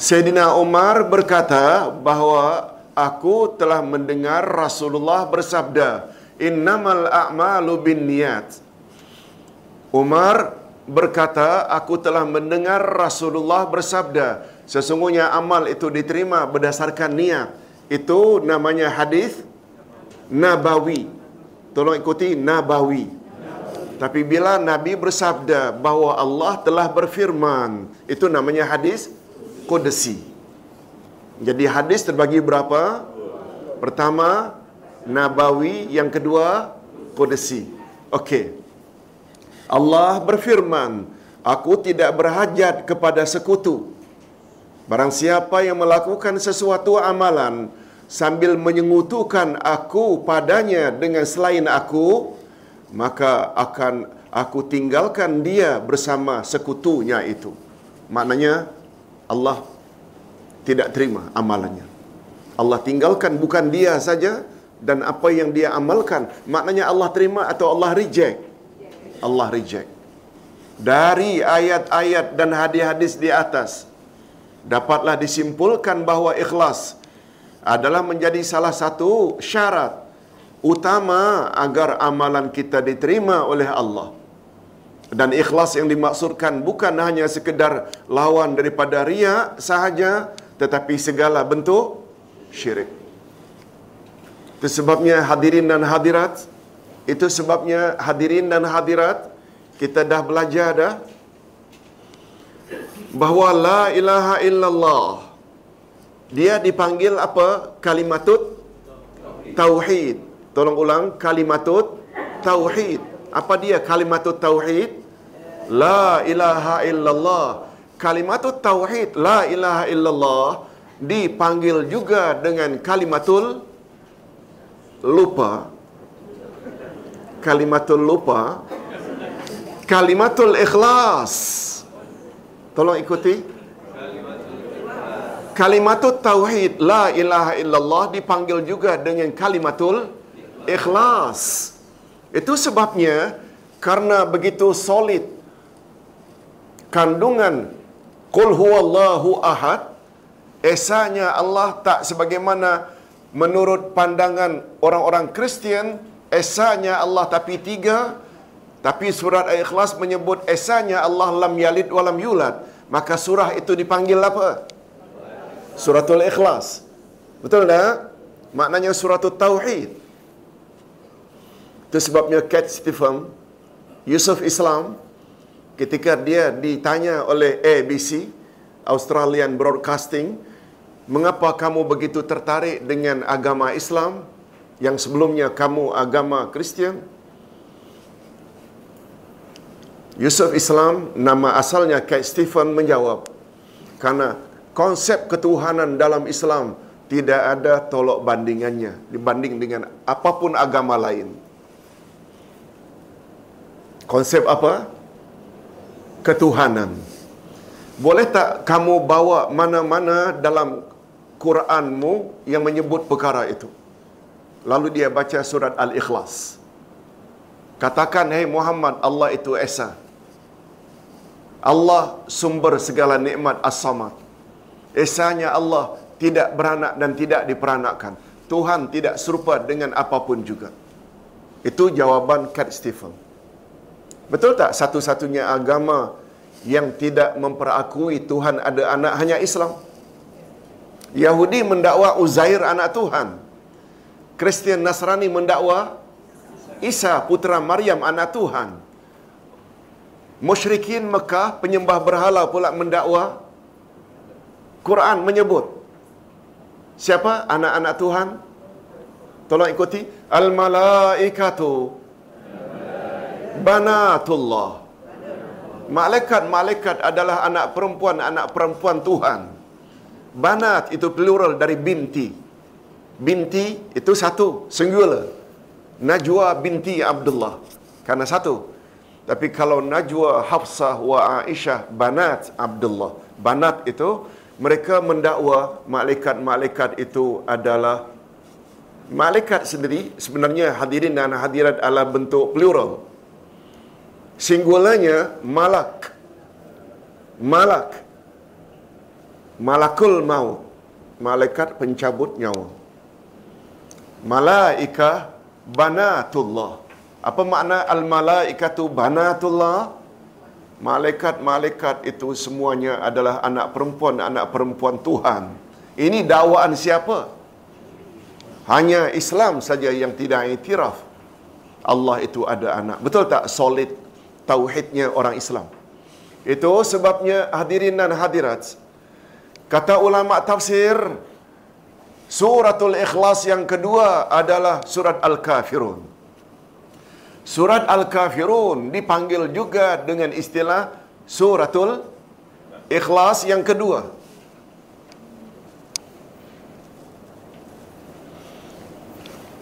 Sayyidina Umar berkata bahawa aku telah mendengar Rasulullah bersabda, "Innamal a'malu binniyat." Umar berkata, aku telah mendengar Rasulullah bersabda, sesungguhnya amal itu diterima berdasarkan niat. Itu namanya hadis Nabawi. Tolong ikuti Nabawi. Tapi bila Nabi bersabda bahawa Allah telah berfirman, itu namanya hadis Qudsi. Jadi hadis terbagi berapa? Pertama, Nabawi. Yang kedua, Qudsi. Okey. Allah berfirman, Aku tidak berhajat kepada sekutu. Barang siapa yang melakukan sesuatu amalan sambil menyengutukan aku padanya dengan selain aku, maka akan aku tinggalkan dia bersama sekutunya itu. Maknanya Allah tidak terima amalannya. Allah tinggalkan bukan dia saja dan apa yang dia amalkan. Maknanya Allah terima atau Allah reject? Allah reject. Dari ayat-ayat dan hadis-hadis di atas, dapatlah disimpulkan bahawa ikhlas adalah menjadi salah satu syarat utama agar amalan kita diterima oleh Allah. Dan ikhlas yang dimaksudkan bukan hanya sekedar lawan daripada riak sahaja, tetapi segala bentuk syirik. Itu sebabnya hadirin dan hadirat, itu sebabnya hadirin dan hadirat, kita dah belajar dah bahawa la ilaha illallah dia dipanggil apa? Kalimatut tauhid. Tolong ulang kalimatut tauhid. Apa dia kalimatut tauhid? La ilaha illallah. Kalimatut tauhid la ilaha illallah dipanggil juga dengan kalimatul lupa. Kalimatul lupa. Kalimatul ikhlas. Tolong ikuti. Kalimatul tauhid la ilaha illallah dipanggil juga dengan kalimatul ikhlas. Itu sebabnya karena begitu solid kandungan qul huwallahu ahad esanya Allah tak sebagaimana menurut pandangan orang-orang Kristian esanya Allah tapi tiga tapi surat Al-Ikhlas menyebut esanya Allah lam yalid walam yulad maka surah itu dipanggil apa? Suratul Ikhlas. Betul tak? Maknanya suratul Tauhid. Itu sebabnya Cat Stephen, Yusuf Islam, ketika dia ditanya oleh ABC, Australian Broadcasting, mengapa kamu begitu tertarik dengan agama Islam yang sebelumnya kamu agama Kristian? Yusuf Islam, nama asalnya Cat Stephen menjawab, karena konsep ketuhanan dalam Islam tidak ada tolok bandingannya dibanding dengan apapun agama lain. Konsep apa? Ketuhanan. Boleh tak kamu bawa mana-mana dalam Quranmu yang menyebut perkara itu? Lalu dia baca surat Al-Ikhlas. Katakan, hei Muhammad, Allah itu Esa. Allah sumber segala nikmat as-samad. Esanya Allah tidak beranak dan tidak diperanakkan. Tuhan tidak serupa dengan apapun juga. Itu jawaban Cat Stephen. Betul tak satu-satunya agama yang tidak memperakui Tuhan ada anak hanya Islam? Yahudi mendakwa Uzair anak Tuhan. Kristian Nasrani mendakwa Isa putra Maryam anak Tuhan. Musyrikin Mekah penyembah berhala pula mendakwa Quran menyebut siapa anak-anak Tuhan? Tolong ikuti al-malaikatu banatullah. Malaikat-malaikat adalah anak perempuan-anak perempuan Tuhan. Banat itu plural dari binti. Binti itu satu, singular. Najwa binti Abdullah. Karena satu. Tapi kalau Najwa Hafsah wa Aisyah banat Abdullah. Banat itu mereka mendakwa malaikat-malaikat itu adalah malaikat sendiri sebenarnya hadirin dan hadirat adalah bentuk plural. Singularnya malak. Malak. Malakul maut. Malaikat pencabut nyawa. Malaika banatullah. Apa makna al-malaikatu banatullah? Malaikat-malaikat itu semuanya adalah anak perempuan, anak perempuan Tuhan. Ini dakwaan siapa? Hanya Islam saja yang tidak iktiraf. Allah itu ada anak. Betul tak solid tauhidnya orang Islam? Itu sebabnya hadirin dan hadirat. Kata ulama tafsir, suratul ikhlas yang kedua adalah surat Al-Kafirun. Surat Al-Kafirun dipanggil juga dengan istilah Suratul Ikhlas yang kedua.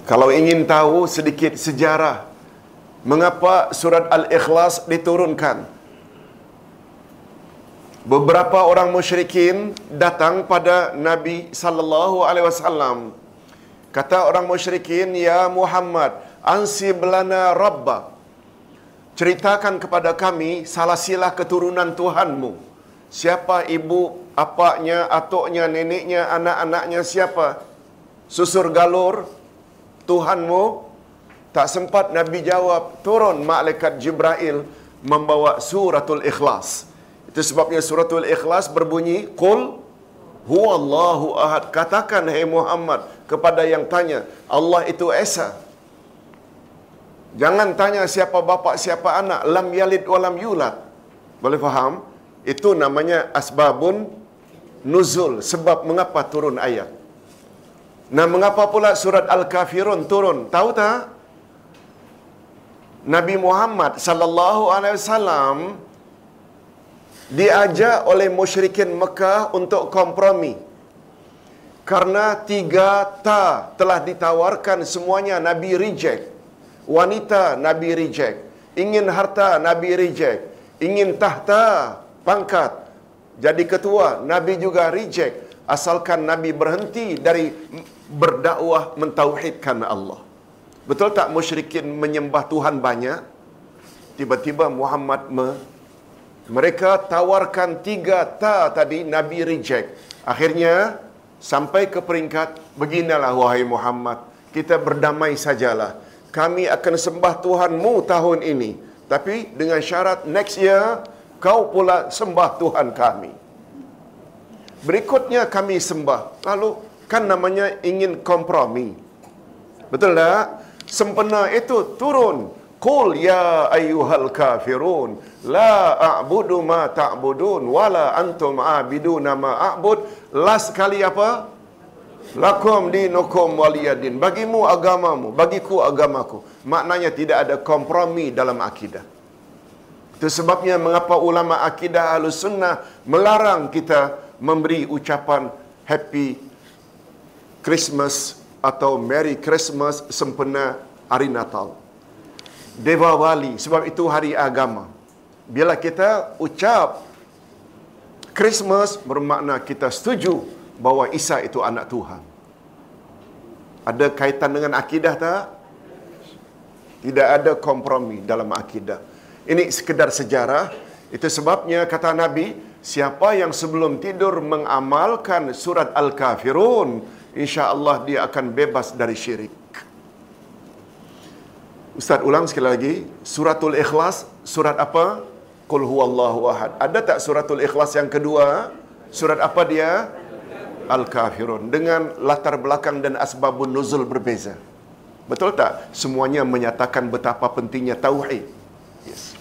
Kalau ingin tahu sedikit sejarah mengapa surat Al-Ikhlas diturunkan. Beberapa orang musyrikin datang pada Nabi sallallahu alaihi wasallam. Kata orang musyrikin, "Ya Muhammad, ansib lana rabba ceritakan kepada kami salah silah keturunan Tuhanmu siapa ibu apaknya atuknya neneknya anak-anaknya siapa susur galur Tuhanmu tak sempat Nabi jawab turun malaikat Jibril membawa suratul ikhlas itu sebabnya suratul ikhlas berbunyi qul Huwallahu ahad. Katakan hai Muhammad kepada yang tanya, Allah itu esa. Jangan tanya siapa bapa siapa anak, lam yalid walam yulad. Boleh faham? Itu namanya asbabun nuzul, sebab mengapa turun ayat. Nah, mengapa pula surat Al-Kafirun turun? Tahu tak? Nabi Muhammad sallallahu alaihi wasallam diajak oleh musyrikin Mekah untuk kompromi. Karena tiga ta telah ditawarkan semuanya Nabi reject. Wanita Nabi reject. Ingin harta Nabi reject. Ingin tahta pangkat jadi ketua Nabi juga reject asalkan Nabi berhenti dari berdakwah mentauhidkan Allah. Betul tak musyrikin menyembah Tuhan banyak? Tiba-tiba Muhammad me mereka tawarkan tiga ta tadi Nabi reject. Akhirnya sampai ke peringkat beginilah wahai Muhammad, kita berdamai sajalah. Kami akan sembah Tuhanmu tahun ini. Tapi dengan syarat next year kau pula sembah Tuhan kami. Berikutnya kami sembah. Lalu kan namanya ingin kompromi. Betul tak? Sempena itu turun. Qul ya ayyuhal kafirun la a'budu ma ta'budun wala antum a'biduna ma a'bud. Last kali apa? Lakum dinukum waliyadin. Bagimu agamamu, bagiku agamaku. Maknanya tidak ada kompromi dalam akidah. Itu sebabnya mengapa ulama akidah Ahlus Sunnah melarang kita memberi ucapan happy Christmas atau Merry Christmas sempena hari Natal. Dewa Wali sebab itu hari agama. Bila kita ucap Christmas bermakna kita setuju bahawa Isa itu anak Tuhan. Ada kaitan dengan akidah tak? Tidak ada kompromi dalam akidah. Ini sekedar sejarah. Itu sebabnya kata Nabi, siapa yang sebelum tidur mengamalkan surat Al-Kafirun, insya-Allah dia akan bebas dari syirik. Ustaz ulang sekali lagi, suratul Ikhlas, surat apa? Qul huwallahu ahad. Ada tak suratul Ikhlas yang kedua? Surat apa dia? Al-Kafirun dengan latar belakang dan asbabun nuzul berbeza. Betul tak? Semuanya menyatakan betapa pentingnya tauhid. Yes.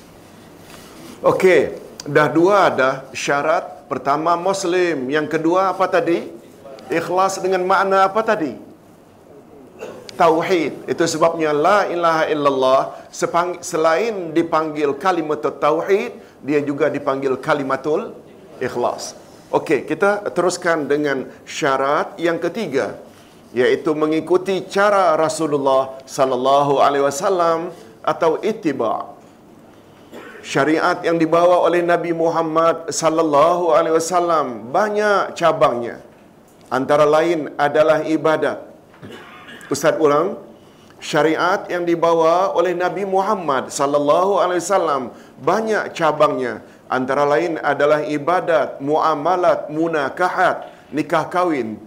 Okey, dah dua ada syarat. Pertama Muslim, yang kedua apa tadi? Ikhlas dengan makna apa tadi? Tauhid. Itu sebabnya la ilaha illallah selain dipanggil kalimatul tauhid, dia juga dipanggil kalimatul ikhlas. Okey, kita teruskan dengan syarat yang ketiga iaitu mengikuti cara Rasulullah sallallahu alaihi wasallam atau ittiba' syariat yang dibawa oleh Nabi Muhammad sallallahu alaihi wasallam banyak cabangnya antara lain adalah ibadat Ustaz ulang syariat yang dibawa oleh Nabi Muhammad sallallahu alaihi wasallam banyak cabangnya antara lain adalah ibadat muamalat munakahat nikah kawin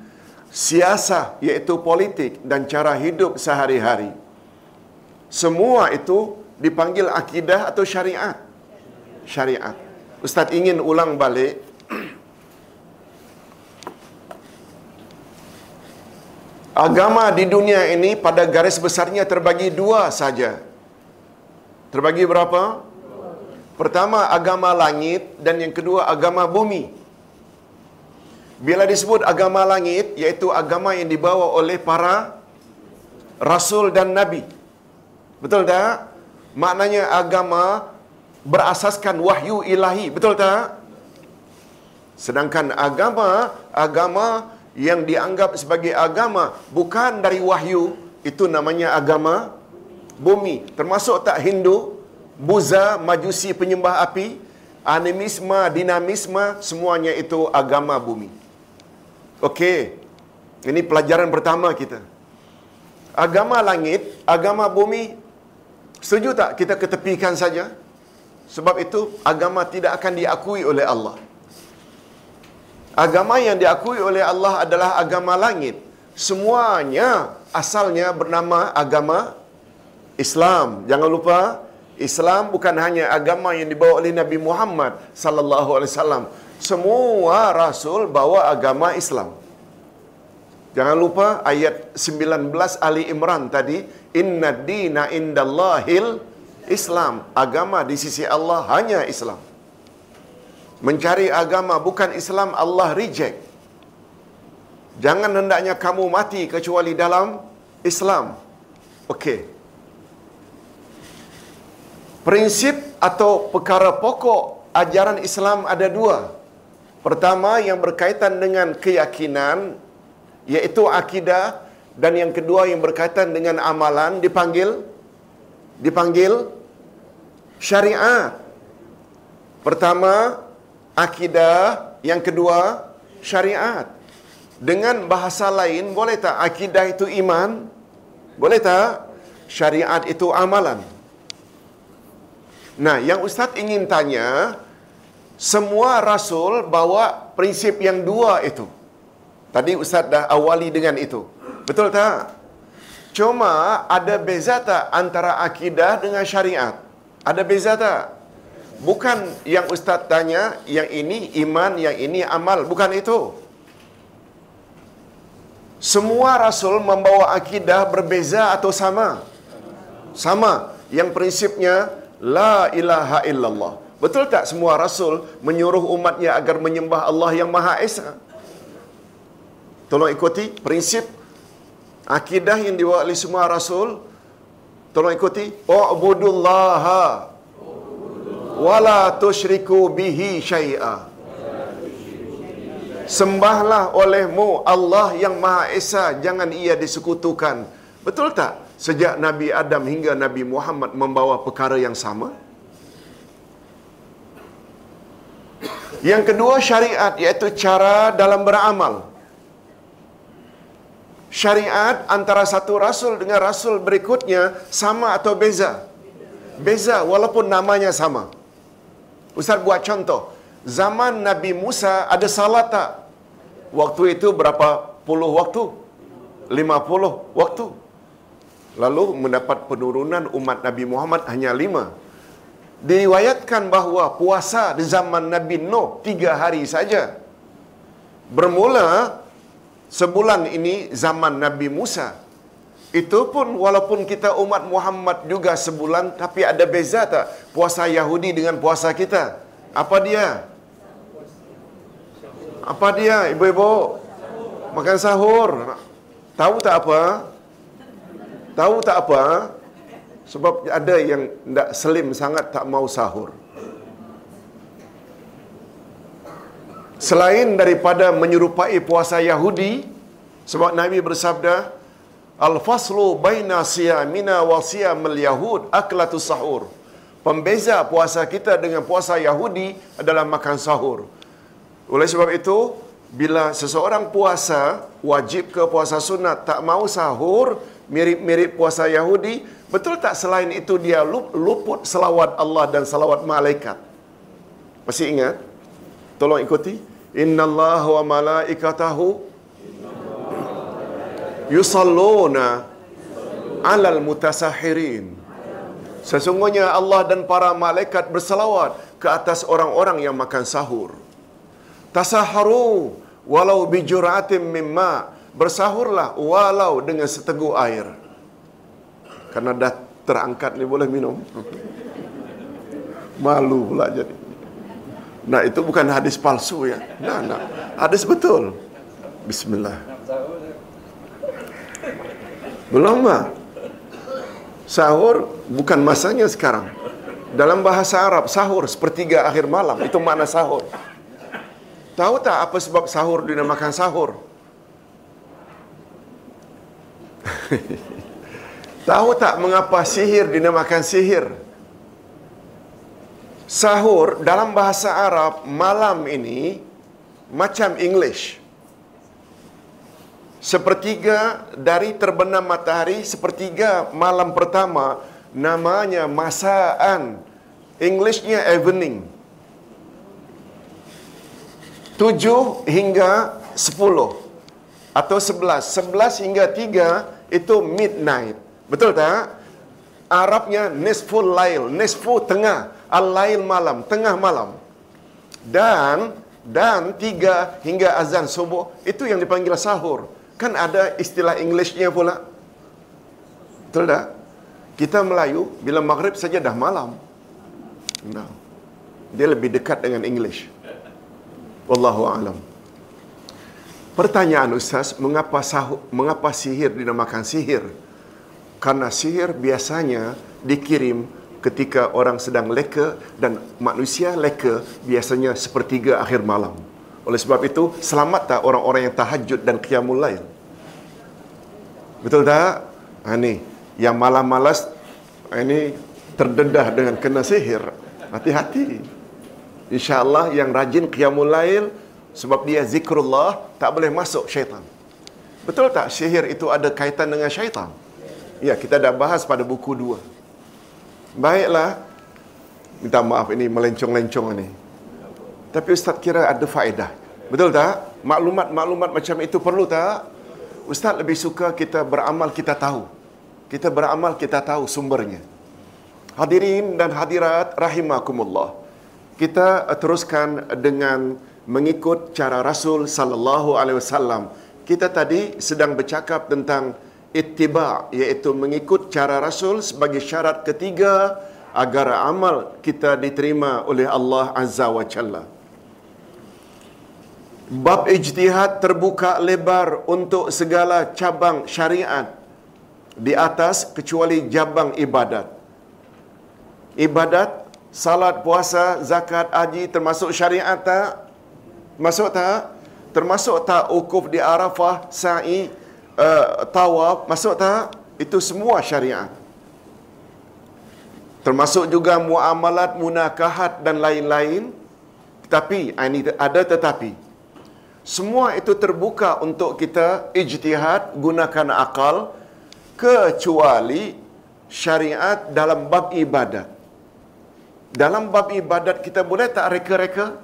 siasah iaitu politik dan cara hidup sehari-hari semua itu dipanggil akidah atau syariat syariat. Ustaz ingin ulang balik. Agama di dunia ini pada garis besarnya terbagi dua saja. Terbagi berapa? Pertama agama langit dan yang kedua agama bumi. Bila disebut agama langit iaitu agama yang dibawa oleh para rasul dan nabi. Betul tak? Maknanya agama berasaskan wahyu ilahi. Betul tak? Sedangkan agama, agama yang dianggap sebagai agama bukan dari wahyu, itu namanya agama bumi. Termasuk tak Hindu, Buza, Majusi penyembah api, animisme, dinamisme, semuanya itu agama bumi. Okey. Ini pelajaran pertama kita. Agama langit, agama bumi, setuju tak kita ketepikan saja? Sebab itu agama tidak akan diakui oleh Allah. Agama yang diakui oleh Allah adalah agama langit. Semuanya asalnya bernama agama Islam. Jangan lupa Islam bukan hanya agama yang dibawa oleh Nabi Muhammad sallallahu alaihi wasallam, Semua rasul bawa agama Islam. Jangan lupa ayat 19 Ali Imran tadi, inna dina indallahil Islam. Agama di sisi Allah hanya Islam. Mencari agama bukan Islam Allah reject. Jangan hendaknya kamu mati kecuali dalam Islam. Okey. Prinsip atau perkara pokok ajaran Islam ada dua. Pertama yang berkaitan dengan keyakinan iaitu akidah dan yang kedua yang berkaitan dengan amalan dipanggil dipanggil syariat. Pertama akidah, yang kedua syariat. Dengan bahasa lain boleh tak akidah itu iman? Boleh tak? Syariat itu amalan. Nah, yang ustaz ingin tanya, semua rasul bawa prinsip yang dua itu. Tadi ustaz dah awali dengan itu. Betul tak? Cuma ada beza tak antara akidah dengan syariat? Ada beza tak? Bukan yang ustaz tanya, yang ini iman, yang ini amal, bukan itu. Semua rasul membawa akidah berbeza atau sama? Sama. Yang prinsipnya la ilaha illallah. Betul tak semua rasul menyuruh umatnya agar menyembah Allah yang Maha Esa? Tolong ikuti prinsip akidah yang dibawa oleh semua rasul. Tolong ikuti. U'budullaha wala tusyriku bihi syai'a. Sembahlah olehmu Allah yang Maha Esa, jangan ia disekutukan. Betul tak? Sejak Nabi Adam hingga Nabi Muhammad membawa perkara yang sama? Yang kedua syariat iaitu cara dalam beramal. Syariat antara satu rasul dengan rasul berikutnya sama atau beza? Beza walaupun namanya sama. Ustaz buat contoh. Zaman Nabi Musa ada salat tak? Waktu itu berapa puluh waktu? Lima puluh waktu. Lalu mendapat penurunan umat Nabi Muhammad hanya lima. Diriwayatkan bahawa puasa di zaman Nabi Nuh tiga hari saja. Bermula sebulan ini zaman Nabi Musa. Itu pun walaupun kita umat Muhammad juga sebulan tapi ada beza tak puasa Yahudi dengan puasa kita? Apa dia? Apa dia ibu-ibu? Makan sahur. Tahu tak apa? Tahu tak apa? Sebab ada yang tidak selim sangat tak mau sahur. Selain daripada menyerupai puasa Yahudi, sebab Nabi bersabda, Al-faslu baina siyamina wa siyamil yahud aklatu sahur. Pembeza puasa kita dengan puasa Yahudi adalah makan sahur. Oleh sebab itu, bila seseorang puasa, wajib ke puasa sunat, tak mau sahur, mirip-mirip puasa Yahudi, betul tak selain itu dia luput selawat Allah dan selawat malaikat? Masih ingat? Tolong ikuti. Inna Allah wa malaikatahu yusalluna alal mutasahirin. Sesungguhnya Allah dan para malaikat berselawat ke atas orang-orang yang makan sahur. Tasaharu walau bijuratim mimma. Bersahurlah walau dengan seteguk air. Karena dah terangkat ni boleh minum. Malu pula jadi. Nah itu bukan hadis palsu ya. Nah, nah. Hadis betul. Bismillah. Belum mah. Sahur bukan masanya sekarang. Dalam bahasa Arab, sahur sepertiga akhir malam. Itu makna sahur. Tahu tak apa sebab sahur dinamakan sahur? Tahu tak mengapa sihir dinamakan sihir? Sahur dalam bahasa Arab malam ini macam English. Sepertiga dari terbenam matahari, sepertiga malam pertama namanya masaan. Englishnya evening. Tujuh hingga sepuluh atau sebelas. Sebelas hingga tiga itu midnight. Betul tak? Arabnya nisful lail, nisfu tengah, al-lail malam, tengah malam. Dan dan tiga hingga azan subuh itu yang dipanggil sahur. Kan ada istilah Englishnya pula. Betul tak? Kita Melayu bila maghrib saja dah malam. Nah. Dia lebih dekat dengan English. Wallahu alam. Pertanyaan Ustaz, mengapa sahur, mengapa sihir dinamakan sihir? Karena sihir biasanya dikirim ketika orang sedang leka dan manusia leka biasanya sepertiga akhir malam. Oleh sebab itu, selamat tak orang-orang yang tahajud dan qiyamul lail? Betul tak? Ha, ni, yang malam malas ini terdedah dengan kena sihir. Hati-hati. InsyaAllah yang rajin qiyamul lail sebab dia zikrullah tak boleh masuk syaitan. Betul tak sihir itu ada kaitan dengan syaitan? Ya, kita dah bahas pada buku dua. Baiklah. Minta maaf ini melencong-lencong ini. Tapi Ustaz kira ada faedah. Betul tak? Maklumat-maklumat macam itu perlu tak? Ustaz lebih suka kita beramal kita tahu. Kita beramal kita tahu sumbernya. Hadirin dan hadirat rahimakumullah. Kita teruskan dengan mengikut cara Rasul sallallahu alaihi wasallam. Kita tadi sedang bercakap tentang ittiba iaitu mengikut cara Rasul sebagai syarat ketiga agar amal kita diterima oleh Allah Azza wa Jalla. Bab ijtihad terbuka lebar untuk segala cabang syariat di atas kecuali cabang ibadat. Ibadat, salat, puasa, zakat, haji termasuk syariat tak? Masuk tak? Termasuk tak ukuf di Arafah, sa'i, uh, tawaf, masuk tak? Itu semua syariat. Termasuk juga muamalat, munakahat dan lain-lain. Tapi, ini ada tetapi. Semua itu terbuka untuk kita ijtihad, gunakan akal, kecuali syariat dalam bab ibadat. Dalam bab ibadat kita boleh tak reka-reka?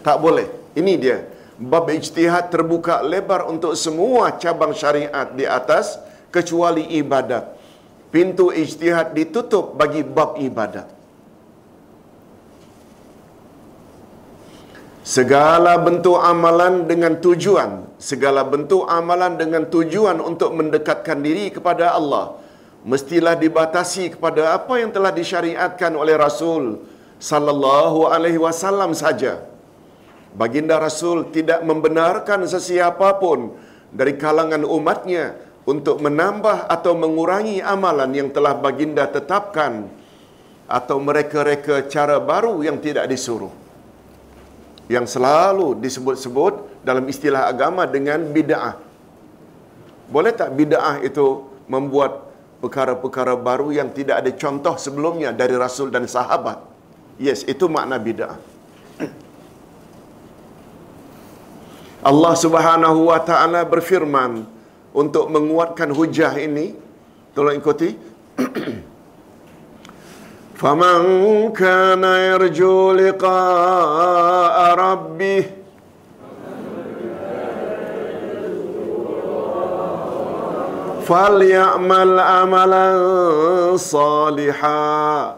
Tak boleh. Ini dia. Bab ijtihad terbuka lebar untuk semua cabang syariat di atas kecuali ibadat. Pintu ijtihad ditutup bagi bab ibadat. Segala bentuk amalan dengan tujuan, segala bentuk amalan dengan tujuan untuk mendekatkan diri kepada Allah mestilah dibatasi kepada apa yang telah disyariatkan oleh Rasul sallallahu alaihi wasallam saja. Baginda Rasul tidak membenarkan sesiapa pun dari kalangan umatnya untuk menambah atau mengurangi amalan yang telah baginda tetapkan atau mereka-reka cara baru yang tidak disuruh. Yang selalu disebut-sebut dalam istilah agama dengan bid'ah. Boleh tak bid'ah itu membuat perkara-perkara baru yang tidak ada contoh sebelumnya dari Rasul dan sahabat? Yes, itu makna bid'ah. Allah Subhanahu wa taala berfirman untuk menguatkan hujah ini tolong ikuti Faman kana yarju liqa'a rabbih فليعمل عملا صالحا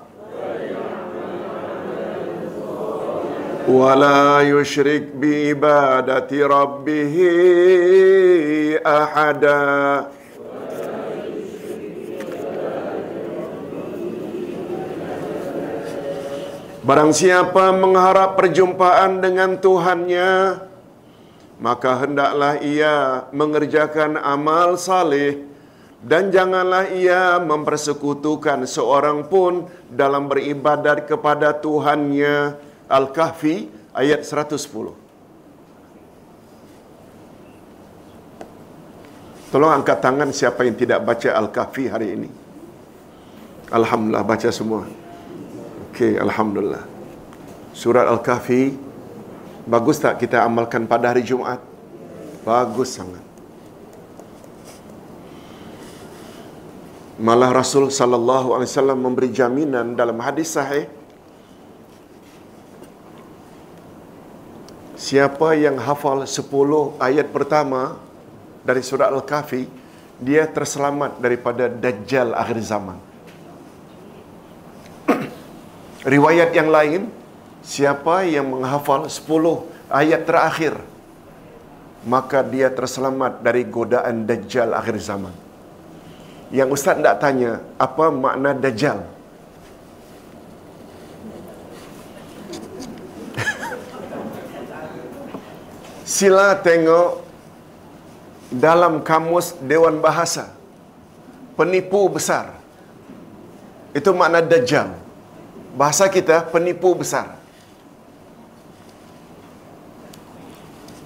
ولا يشرك بعبادة ربه أحدا Barang siapa mengharap perjumpaan dengan Tuhannya, maka hendaklah ia mengerjakan amal saleh dan janganlah ia mempersekutukan seorang pun dalam beribadat kepada Tuhannya. Al-Kahfi ayat 110. Tolong angkat tangan siapa yang tidak baca Al-Kahfi hari ini. Alhamdulillah baca semua. Okey, alhamdulillah. Surat Al-Kahfi bagus tak kita amalkan pada hari Jumaat? Bagus sangat. Malah Rasul sallallahu alaihi wasallam memberi jaminan dalam hadis sahih Siapa yang hafal 10 ayat pertama dari surah Al-Kahfi, dia terselamat daripada dajjal akhir zaman. Riwayat yang lain, siapa yang menghafal 10 ayat terakhir maka dia terselamat dari godaan dajjal akhir zaman. Yang ustaz nak tanya, apa makna dajjal? Sila tengok dalam kamus Dewan Bahasa. Penipu besar. Itu makna dajjal. Bahasa kita penipu besar.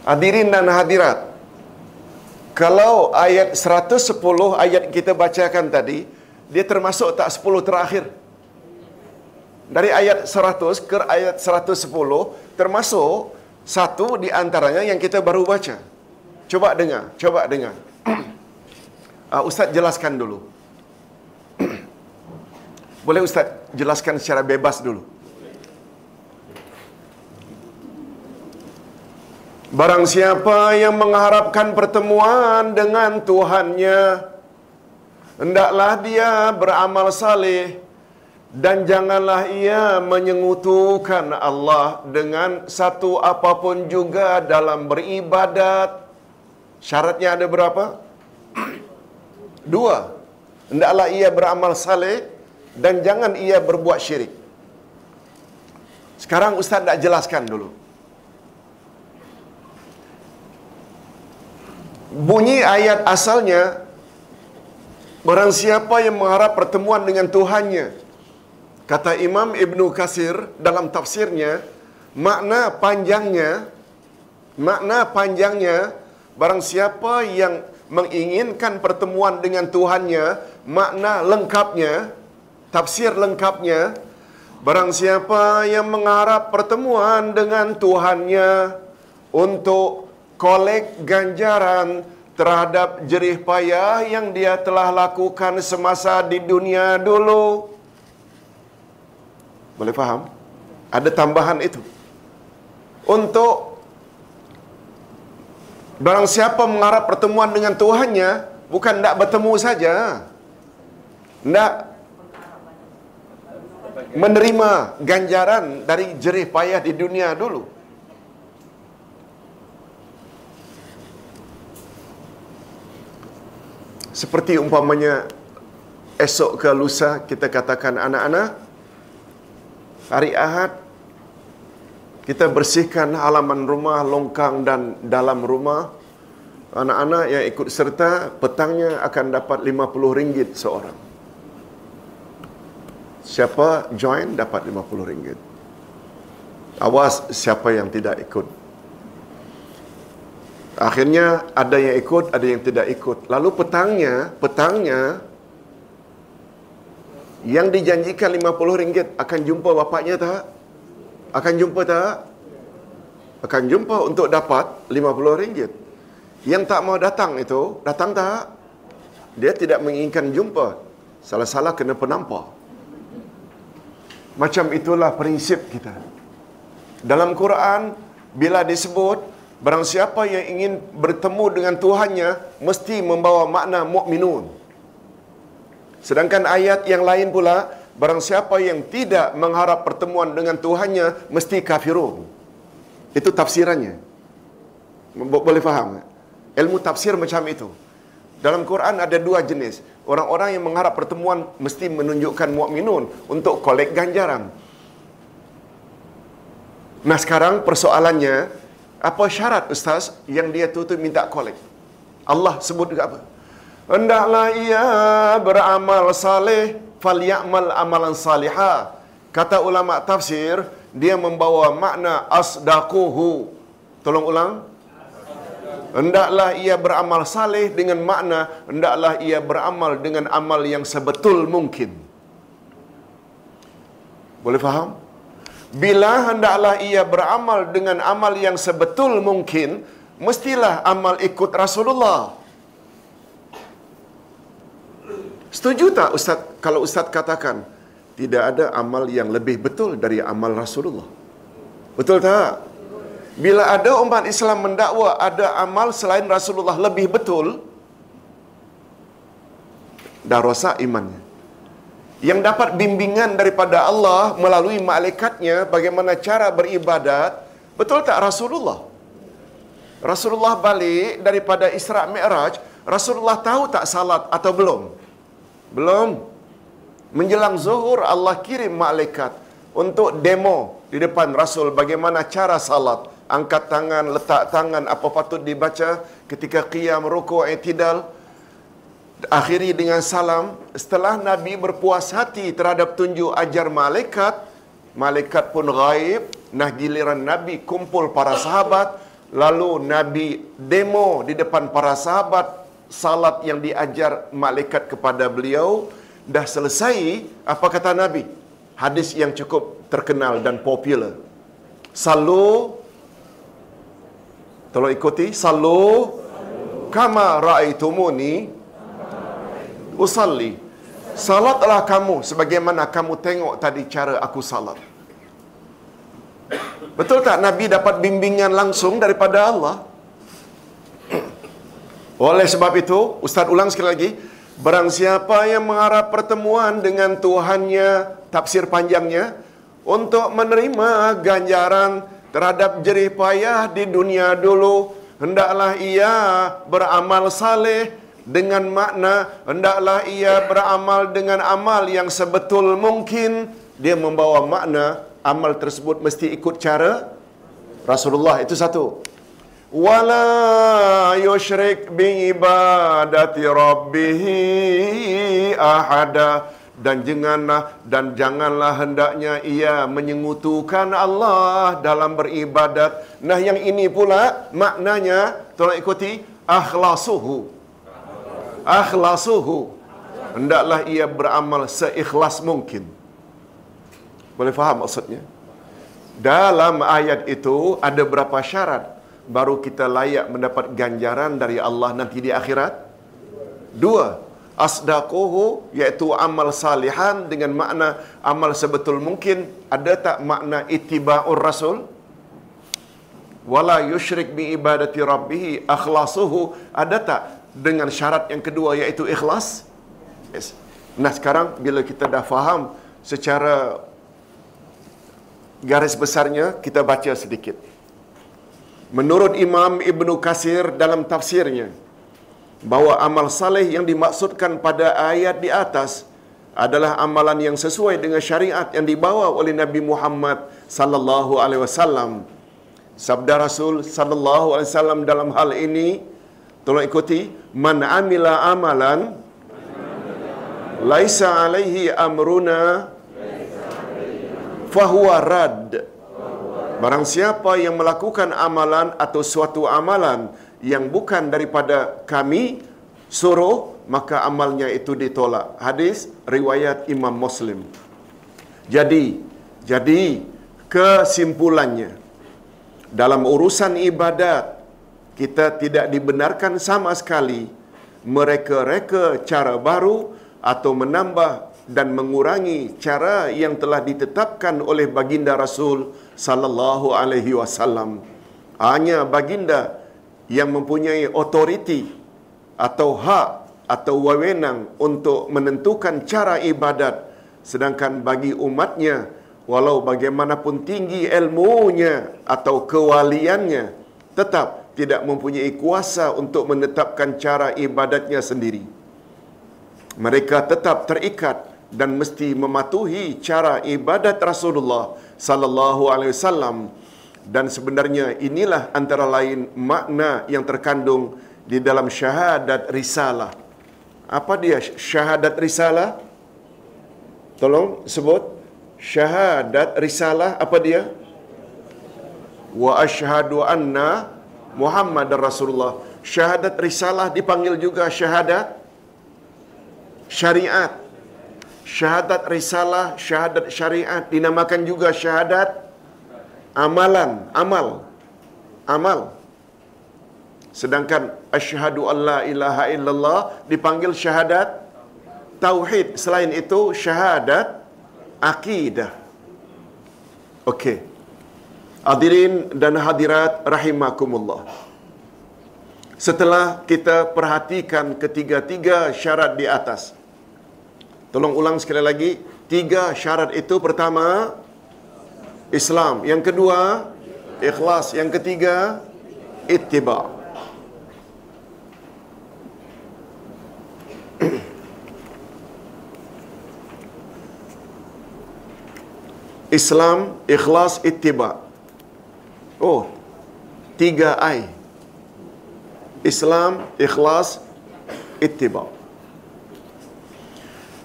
Hadirin dan hadirat. Kalau ayat 110 ayat kita bacakan tadi, dia termasuk tak 10 terakhir. Dari ayat 100 ke ayat 110 termasuk satu di antaranya yang kita baru baca. Coba dengar, coba dengar. Uh, Ustaz jelaskan dulu. Boleh Ustaz jelaskan secara bebas dulu? Barang siapa yang mengharapkan pertemuan dengan Tuhannya, hendaklah dia beramal saleh dan janganlah ia menyengutukan Allah dengan satu apapun juga dalam beribadat. Syaratnya ada berapa? Dua. Hendaklah ia beramal saleh dan jangan ia berbuat syirik. Sekarang Ustaz nak jelaskan dulu. Bunyi ayat asalnya Barang siapa yang mengharap pertemuan dengan Tuhannya Kata Imam Ibn Kasir dalam tafsirnya Makna panjangnya Makna panjangnya Barang siapa yang menginginkan pertemuan dengan Tuhannya Makna lengkapnya Tafsir lengkapnya Barang siapa yang mengharap pertemuan dengan Tuhannya Untuk kolek ganjaran terhadap jerih payah yang dia telah lakukan semasa di dunia dulu. Boleh faham? Ada tambahan itu. Untuk barang siapa mengharap pertemuan dengan Tuhannya, bukan nak bertemu saja. Nak menerima ganjaran dari jerih payah di dunia dulu. Seperti umpamanya esok ke lusa kita katakan anak-anak hari Ahad kita bersihkan halaman rumah, longkang dan dalam rumah. Anak-anak yang ikut serta petangnya akan dapat RM50 seorang. Siapa join dapat RM50. Awas siapa yang tidak ikut. Akhirnya ada yang ikut, ada yang tidak ikut. Lalu petangnya, petangnya yang dijanjikan RM50 akan jumpa bapaknya tak? Akan jumpa tak? Akan jumpa untuk dapat RM50. Yang tak mau datang itu, datang tak? Dia tidak menginginkan jumpa. Salah-salah kena penampar. Macam itulah prinsip kita. Dalam Quran, bila disebut Barang siapa yang ingin bertemu dengan Tuhannya mesti membawa makna mukminun. Sedangkan ayat yang lain pula, barang siapa yang tidak mengharap pertemuan dengan Tuhannya mesti kafirun. Itu tafsirannya. Boleh faham? Ilmu tafsir macam itu. Dalam Quran ada dua jenis. Orang-orang yang mengharap pertemuan mesti menunjukkan mukminun untuk kolek ganjaran. Nah sekarang persoalannya, apa syarat ustaz yang dia tutup minta kolek? Allah sebut juga apa? Hendaklah ia beramal saleh, falyamal amalan salihah. Kata ulama tafsir, dia membawa makna asdaquhu. Tolong ulang. Hendaklah ia beramal saleh dengan makna hendaklah ia beramal dengan amal yang sebetul mungkin. Boleh faham? Bila hendaklah ia beramal dengan amal yang sebetul mungkin, mestilah amal ikut Rasulullah. Setuju tak Ustaz kalau Ustaz katakan tidak ada amal yang lebih betul dari amal Rasulullah? Betul tak? Bila ada umat Islam mendakwa ada amal selain Rasulullah lebih betul, dah rosak imannya yang dapat bimbingan daripada Allah melalui malaikatnya bagaimana cara beribadat Betul tak Rasulullah? Rasulullah balik daripada Isra' Mi'raj, Rasulullah tahu tak salat atau belum? Belum. Menjelang zuhur Allah kirim malaikat untuk demo di depan Rasul bagaimana cara salat. Angkat tangan, letak tangan, apa patut dibaca ketika qiyam, rukuk, i'tidal. Akhiri dengan salam. Setelah Nabi berpuas hati terhadap tunjuk ajar malaikat, malaikat pun gaib. Nah giliran Nabi kumpul para sahabat. Lalu Nabi demo di depan para sahabat salat yang diajar malaikat kepada beliau dah selesai apa kata Nabi hadis yang cukup terkenal dan popular salu tolong ikuti. Salu. Kama raaitumuni usalli. Salatlah kamu sebagaimana kamu tengok tadi cara aku salat. Betul tak Nabi dapat bimbingan langsung daripada Allah? Oleh sebab itu, Ustaz ulang sekali lagi. Barang siapa yang mengharap pertemuan dengan Tuhannya, tafsir panjangnya, untuk menerima ganjaran terhadap jerih payah di dunia dulu, hendaklah ia beramal saleh dengan makna hendaklah ia beramal dengan amal yang sebetul mungkin. Dia membawa makna amal tersebut mesti ikut cara Rasulullah. Itu satu. Wala yushrik bi ibadati rabbih ahada dan janganlah dan janganlah hendaknya ia menyengutukan Allah dalam beribadat. Nah yang ini pula maknanya tolong ikuti akhlasuhu. Akhlasuhu. Hendaklah ia beramal seikhlas mungkin. Boleh faham maksudnya? Dalam ayat itu ada berapa syarat baru kita layak mendapat ganjaran dari Allah nanti di akhirat? Dua. Asdaquhu iaitu amal salihan dengan makna amal sebetul mungkin. Ada tak makna ittiba'ur rasul? Wala yushrik bi ibadati rabbih akhlasuhu. Ada tak dengan syarat yang kedua iaitu ikhlas? Yes. Nah sekarang bila kita dah faham secara garis besarnya kita baca sedikit. Menurut Imam Ibnu Kasir dalam tafsirnya bahawa amal saleh yang dimaksudkan pada ayat di atas adalah amalan yang sesuai dengan syariat yang dibawa oleh Nabi Muhammad sallallahu alaihi wasallam. Sabda Rasul sallallahu alaihi wasallam dalam hal ini tolong ikuti man amila amalan laisa alaihi amruna fahuwa rad. Barang siapa yang melakukan amalan atau suatu amalan yang bukan daripada kami suruh, maka amalnya itu ditolak. Hadis riwayat Imam Muslim. Jadi, jadi kesimpulannya dalam urusan ibadat kita tidak dibenarkan sama sekali mereka-reka cara baru atau menambah dan mengurangi cara yang telah ditetapkan oleh baginda Rasul sallallahu alaihi wasallam. Hanya baginda yang mempunyai otoriti atau hak atau wewenang untuk menentukan cara ibadat. Sedangkan bagi umatnya walau bagaimanapun tinggi ilmunya atau kewaliannya tetap tidak mempunyai kuasa untuk menetapkan cara ibadatnya sendiri. Mereka tetap terikat dan mesti mematuhi cara ibadat Rasulullah sallallahu alaihi wasallam dan sebenarnya inilah antara lain makna yang terkandung di dalam syahadat risalah. Apa dia syahadat risalah? Tolong sebut syahadat risalah apa dia? Wa asyhadu anna Muhammad Rasulullah. Syahadat risalah dipanggil juga syahadat syariat. Syahadat risalah, syahadat syariat dinamakan juga syahadat amalan, amal. Amal. Sedangkan asyhadu alla ilaha illallah dipanggil syahadat tauhid. Selain itu syahadat akidah. Okey. Hadirin dan hadirat rahimakumullah. Setelah kita perhatikan ketiga-tiga syarat di atas. Tolong ulang sekali lagi. Tiga syarat itu pertama Islam. Yang kedua ikhlas. Yang ketiga, ittiba'. Islam, ikhlas, ittiba'. Oh, tiga I. Islam, ikhlas, ittiba'.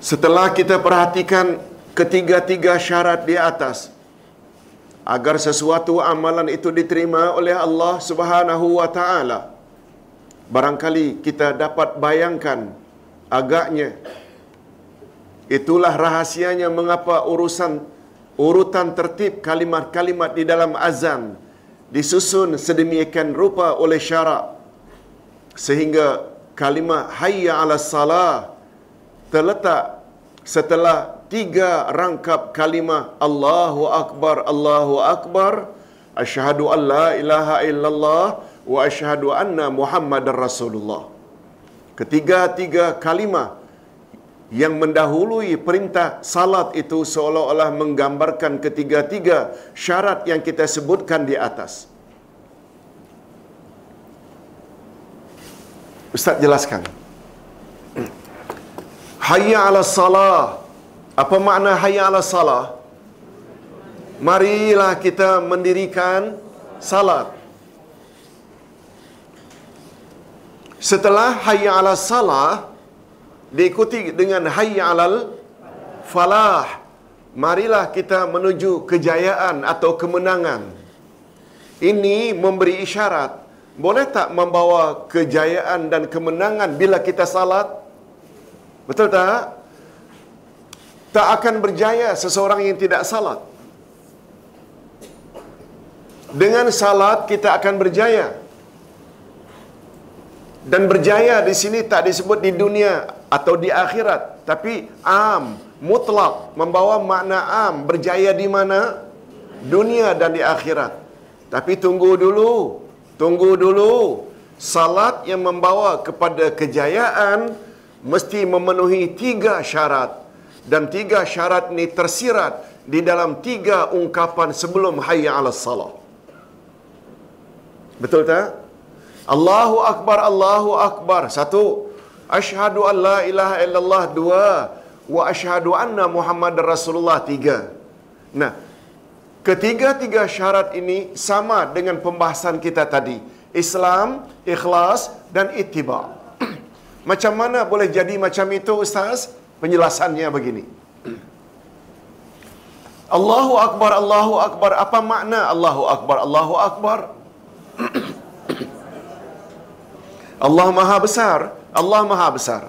Setelah kita perhatikan ketiga-tiga syarat di atas agar sesuatu amalan itu diterima oleh Allah Subhanahu wa taala. Barangkali kita dapat bayangkan agaknya itulah rahasianya mengapa urusan urutan tertib kalimat-kalimat di dalam azan disusun sedemikian rupa oleh syarak sehingga kalimat hayya 'ala salah terletak setelah tiga rangkap kalimah Allahu akbar Allahu akbar asyhadu an la ilaha illallah wa asyhadu anna muhammadar rasulullah ketiga-tiga kalimah yang mendahului perintah salat itu seolah-olah menggambarkan ketiga-tiga syarat yang kita sebutkan di atas. Ustaz jelaskan. Hayya ala salah. Apa makna hayya ala salah? Marilah kita mendirikan salat. Setelah hayya ala salah, diikuti dengan hayya alal falah. Marilah kita menuju kejayaan atau kemenangan. Ini memberi isyarat. Boleh tak membawa kejayaan dan kemenangan bila kita salat? Betul tak? Tak akan berjaya seseorang yang tidak salat. Dengan salat kita akan berjaya. Dan berjaya di sini tak disebut di dunia atau di akhirat, tapi am, mutlak, membawa makna am, berjaya di mana? Dunia dan di akhirat. Tapi tunggu dulu, tunggu dulu. Salat yang membawa kepada kejayaan mesti memenuhi tiga syarat. Dan tiga syarat ini tersirat di dalam tiga ungkapan sebelum hayya ala salah. Betul tak? Allahu Akbar, Allahu Akbar. Satu. Ashadu an la ilaha illallah. Dua. Wa ashadu anna Muhammad Rasulullah. Tiga. Nah, ketiga-tiga syarat ini sama dengan pembahasan kita tadi. Islam, ikhlas dan ittiba. macam mana boleh jadi macam itu Ustaz? Penjelasannya begini. Allahu Akbar, Allahu Akbar. Apa makna Allahu Akbar, Allahu Akbar? Allah Maha Besar. Allah Maha Besar.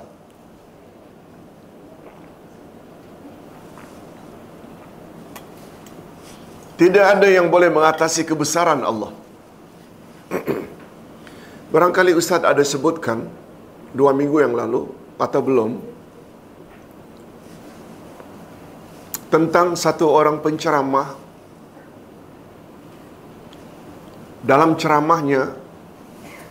Tidak ada yang boleh mengatasi kebesaran Allah. Barangkali Ustaz ada sebutkan dua minggu yang lalu atau belum tentang satu orang penceramah dalam ceramahnya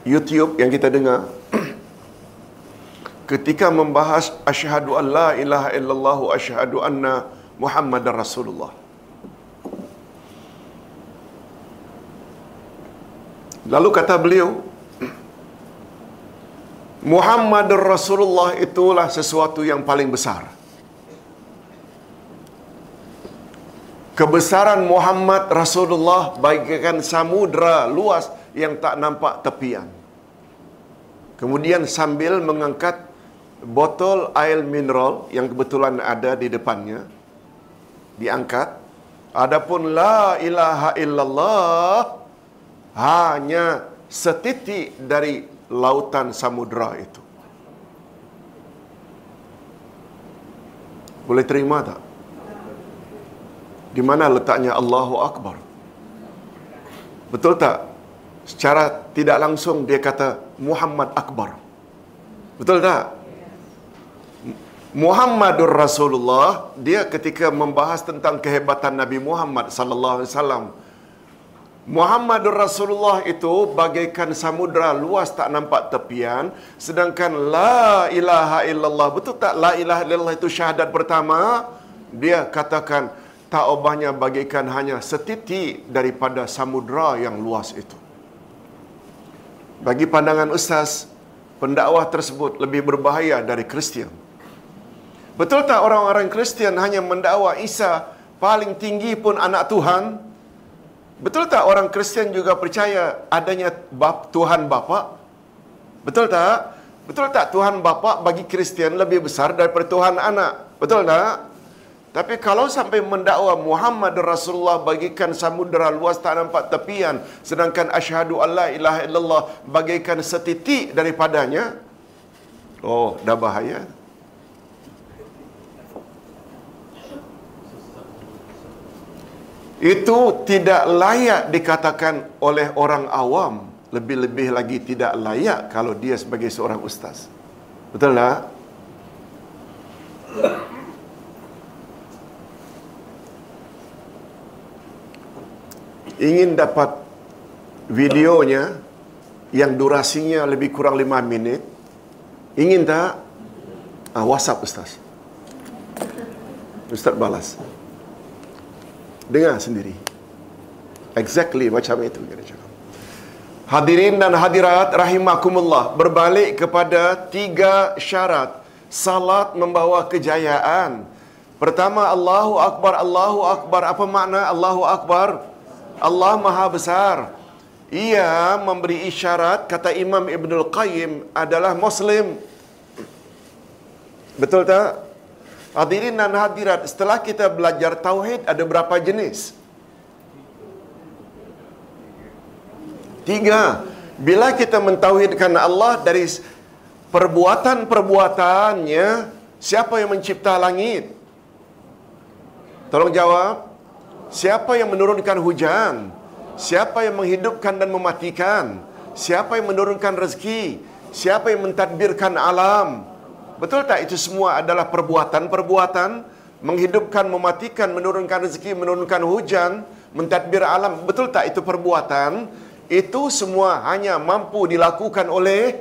YouTube yang kita dengar ketika membahas asyhadu an la ilaha illallah wa asyhadu anna muhammadar rasulullah lalu kata beliau Muhammad Rasulullah itulah sesuatu yang paling besar. Kebesaran Muhammad Rasulullah bagaikan samudra luas yang tak nampak tepian. Kemudian sambil mengangkat botol air mineral yang kebetulan ada di depannya diangkat. Adapun la ilaha illallah hanya setitik dari lautan samudra itu. Boleh terima tak di mana letaknya Allahu akbar betul tak secara tidak langsung dia kata Muhammad Akbar. Betul tak? Muhammadur Rasulullah dia ketika membahas tentang kehebatan Nabi Muhammad sallallahu alaihi wasallam Muhammadur Rasulullah itu bagaikan samudra luas tak nampak tepian sedangkan la ilaha illallah betul tak la ilaha illallah itu syahadat pertama dia katakan taubahnya bagaikan hanya setitik daripada samudra yang luas itu. Bagi pandangan ustaz, pendakwah tersebut lebih berbahaya dari Kristian. Betul tak orang-orang Kristian hanya mendakwa Isa paling tinggi pun anak Tuhan? Betul tak orang Kristian juga percaya adanya bap, Tuhan Bapa? Betul tak? Betul tak Tuhan Bapa bagi Kristian lebih besar daripada Tuhan Anak? Betul tak? Tapi kalau sampai mendakwa Muhammad Rasulullah bagikan samudera luas tak nampak tepian sedangkan asyhadu alla ilaha illallah bagaikan setitik daripadanya oh dah bahaya. Itu tidak layak dikatakan oleh orang awam. Lebih-lebih lagi tidak layak kalau dia sebagai seorang ustaz. Betul tak ingin dapat videonya yang durasinya lebih kurang 5 minit ingin tak? Ah, whatsapp ustaz. Ustaz balas. Dengar sendiri. Exactly macam itu kita cakap. Hadirin dan hadirat rahimakumullah berbalik kepada tiga syarat salat membawa kejayaan. Pertama Allahu akbar Allahu akbar. Apa makna Allahu akbar? Allah Maha Besar. Ia memberi isyarat kata Imam Ibnul Qayyim adalah Muslim. Betul tak? Hadirin dan hadirat, setelah kita belajar tauhid ada berapa jenis? Tiga. Bila kita mentauhidkan Allah dari perbuatan-perbuatannya, siapa yang mencipta langit? Tolong jawab. Siapa yang menurunkan hujan? Siapa yang menghidupkan dan mematikan? Siapa yang menurunkan rezeki? Siapa yang mentadbirkan alam? Betul tak itu semua adalah perbuatan-perbuatan menghidupkan, mematikan, menurunkan rezeki, menurunkan hujan, mentadbir alam. Betul tak itu perbuatan? Itu semua hanya mampu dilakukan oleh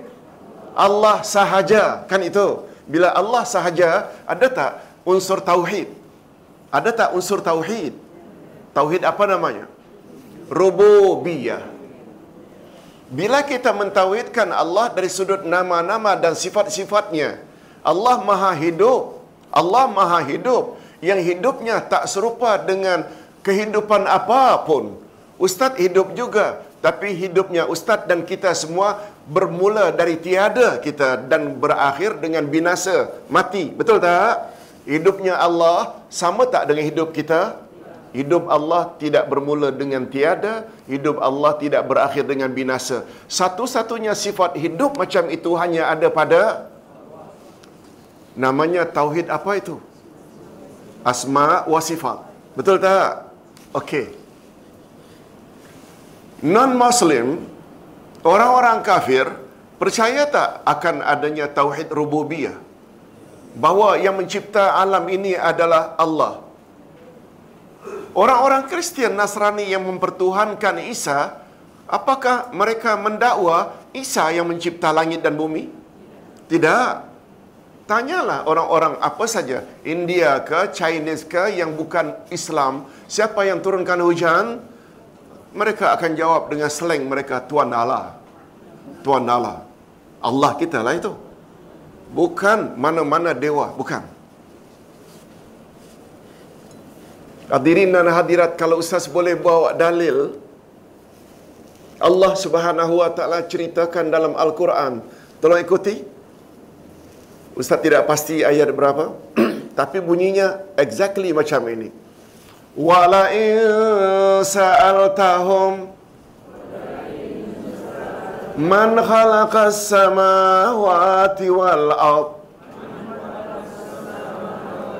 Allah sahaja. Kan itu. Bila Allah sahaja, ada tak unsur tauhid? Ada tak unsur tauhid? Tauhid apa namanya? Rububiyah. Bila kita mentauhidkan Allah dari sudut nama-nama dan sifat-sifatnya, Allah Maha Hidup. Allah Maha Hidup yang hidupnya tak serupa dengan kehidupan apapun. Ustaz hidup juga, tapi hidupnya ustaz dan kita semua bermula dari tiada kita dan berakhir dengan binasa, mati. Betul tak? Hidupnya Allah sama tak dengan hidup kita? Hidup Allah tidak bermula dengan tiada, hidup Allah tidak berakhir dengan binasa. Satu-satunya sifat hidup macam itu hanya ada pada namanya tauhid apa itu? Asma wa sifat. Betul tak? Okey. Non-Muslim, orang-orang kafir percaya tak akan adanya tauhid rububiyah? Bahawa yang mencipta alam ini adalah Allah. Orang-orang Kristian Nasrani yang mempertuhankan Isa, apakah mereka mendakwa Isa yang mencipta langit dan bumi? Tidak. Tanyalah orang-orang apa saja, India ke, Chinese ke yang bukan Islam, siapa yang turunkan hujan? Mereka akan jawab dengan slang mereka Tuan Allah. Tuan Allah. Allah kita lah itu. Bukan mana-mana dewa, bukan. Hadirin dan hadirat kalau ustaz boleh bawa dalil Allah Subhanahu wa taala ceritakan dalam Al-Quran. Tolong ikuti. Ustaz tidak pasti ayat berapa, tapi bunyinya exactly macam ini. Wala in sa'altahum man khalaqas samawati wal ardh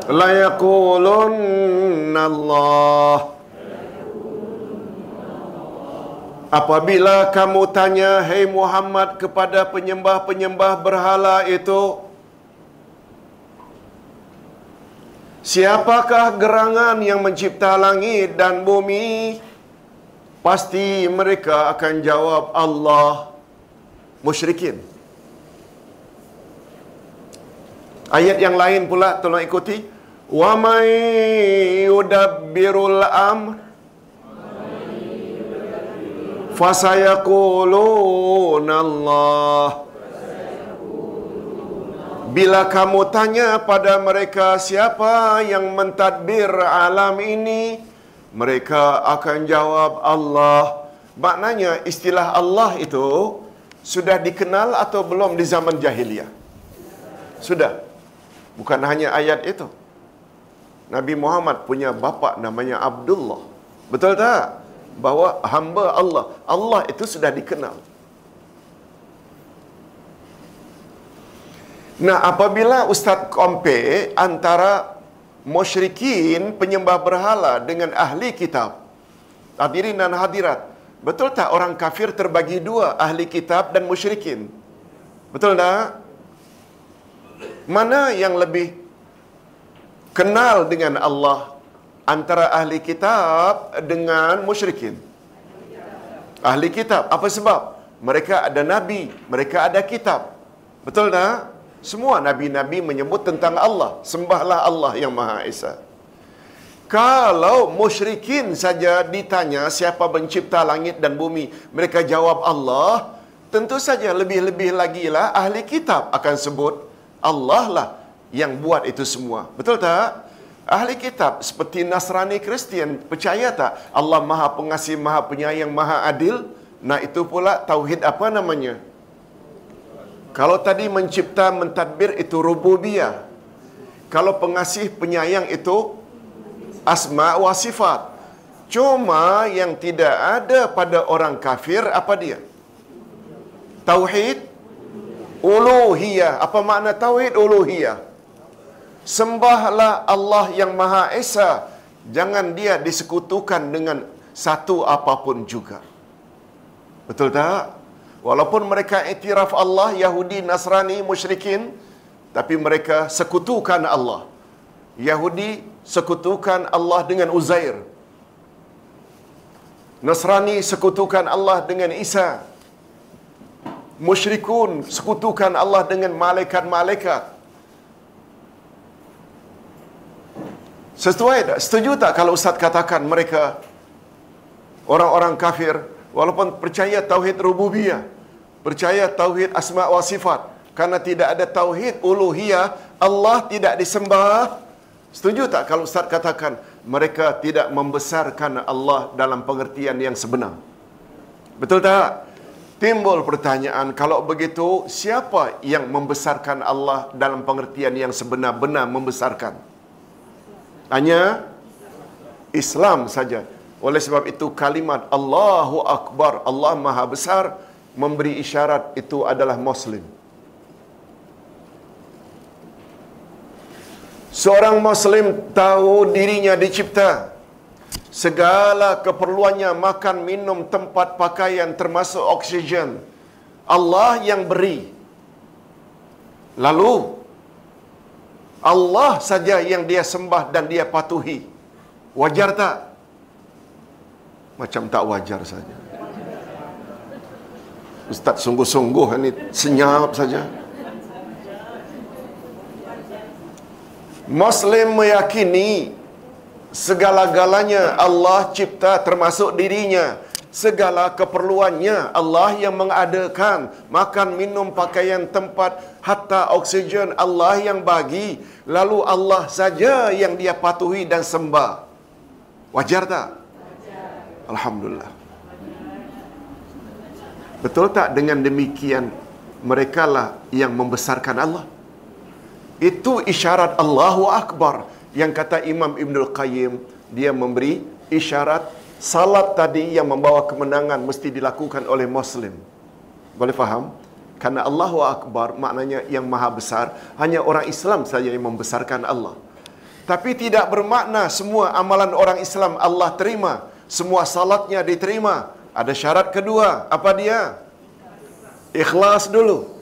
la yaqulunna Allah Apabila kamu tanya Hei Muhammad kepada penyembah-penyembah berhala itu Siapakah gerangan yang mencipta langit dan bumi? Pasti mereka akan jawab Allah musyrikin. Ayat yang lain pula tolong ikuti. Wa man yudabbirul amr Fasayaquluna Allah Bila kamu tanya pada mereka siapa yang mentadbir alam ini, mereka akan jawab Allah. Maknanya istilah Allah itu sudah dikenal atau belum di zaman jahiliyah? Sudah. Bukan hanya ayat itu. Nabi Muhammad punya bapa namanya Abdullah. Betul tak? Bahawa hamba Allah. Allah itu sudah dikenal. Nah, apabila Ustaz compare antara musyrikin penyembah berhala dengan ahli kitab, hadirin dan hadirat, betul tak orang kafir terbagi dua, ahli kitab dan musyrikin? Betul tak? Mana yang lebih kenal dengan Allah antara ahli kitab dengan musyrikin? Ahli kitab. Apa sebab? Mereka ada nabi, mereka ada kitab. Betul tak? Semua nabi-nabi menyebut tentang Allah. Sembahlah Allah yang Maha Esa. Kalau musyrikin saja ditanya siapa pencipta langit dan bumi, mereka jawab Allah, tentu saja lebih-lebih lagi lah ahli kitab akan sebut Allah lah yang buat itu semua. Betul tak? Ahli kitab seperti Nasrani Kristian percaya tak Allah Maha Pengasih, Maha Penyayang, Maha Adil? Nah itu pula tauhid apa namanya? Kalau tadi mencipta mentadbir itu rububiyah. Kalau pengasih penyayang itu asma wa sifat. Cuma yang tidak ada pada orang kafir apa dia? Tauhid uluhiyah. Apa makna tauhid uluhiyah? Sembahlah Allah yang Maha Esa. Jangan dia disekutukan dengan satu apapun juga. Betul tak? Walaupun mereka iktiraf Allah, Yahudi, Nasrani, musyrikin, tapi mereka sekutukan Allah. Yahudi sekutukan Allah dengan Uzair. Nasrani sekutukan Allah dengan Isa. Musyrikun sekutukan Allah dengan malaikat-malaikat. Sesuai? Setuju tak kalau Ustaz katakan mereka orang-orang kafir walaupun percaya tauhid rububiyah, percaya tauhid asma wa sifat, karena tidak ada tauhid uluhiyah, Allah tidak disembah. Setuju tak kalau Ustaz katakan mereka tidak membesarkan Allah dalam pengertian yang sebenar? Betul tak? Timbul pertanyaan, kalau begitu siapa yang membesarkan Allah dalam pengertian yang sebenar-benar membesarkan? Hanya Islam saja. Oleh sebab itu kalimat Allahu Akbar, Allah Maha Besar memberi isyarat itu adalah Muslim. Seorang Muslim tahu dirinya dicipta. Segala keperluannya makan, minum, tempat pakaian termasuk oksigen. Allah yang beri. Lalu Allah saja yang dia sembah dan dia patuhi. Wajar tak? Macam tak wajar saja. Ustaz sungguh-sungguh ini senyap saja. Muslim meyakini segala-galanya Allah cipta termasuk dirinya. Segala keperluannya Allah yang mengadakan. Makan, minum, pakaian, tempat, hatta oksigen Allah yang bagi. Lalu Allah saja yang dia patuhi dan sembah. Wajar tak? Wajar. Alhamdulillah. Betul tak dengan demikian mereka lah yang membesarkan Allah? Itu isyarat Allahu Akbar yang kata Imam Ibn Al-Qayyim dia memberi isyarat salat tadi yang membawa kemenangan mesti dilakukan oleh Muslim. Boleh faham? Karena Allahu Akbar maknanya yang maha besar, hanya orang Islam saja yang membesarkan Allah. Tapi tidak bermakna semua amalan orang Islam Allah terima, semua salatnya diterima. Ada syarat kedua, apa dia? Ikhlas dulu.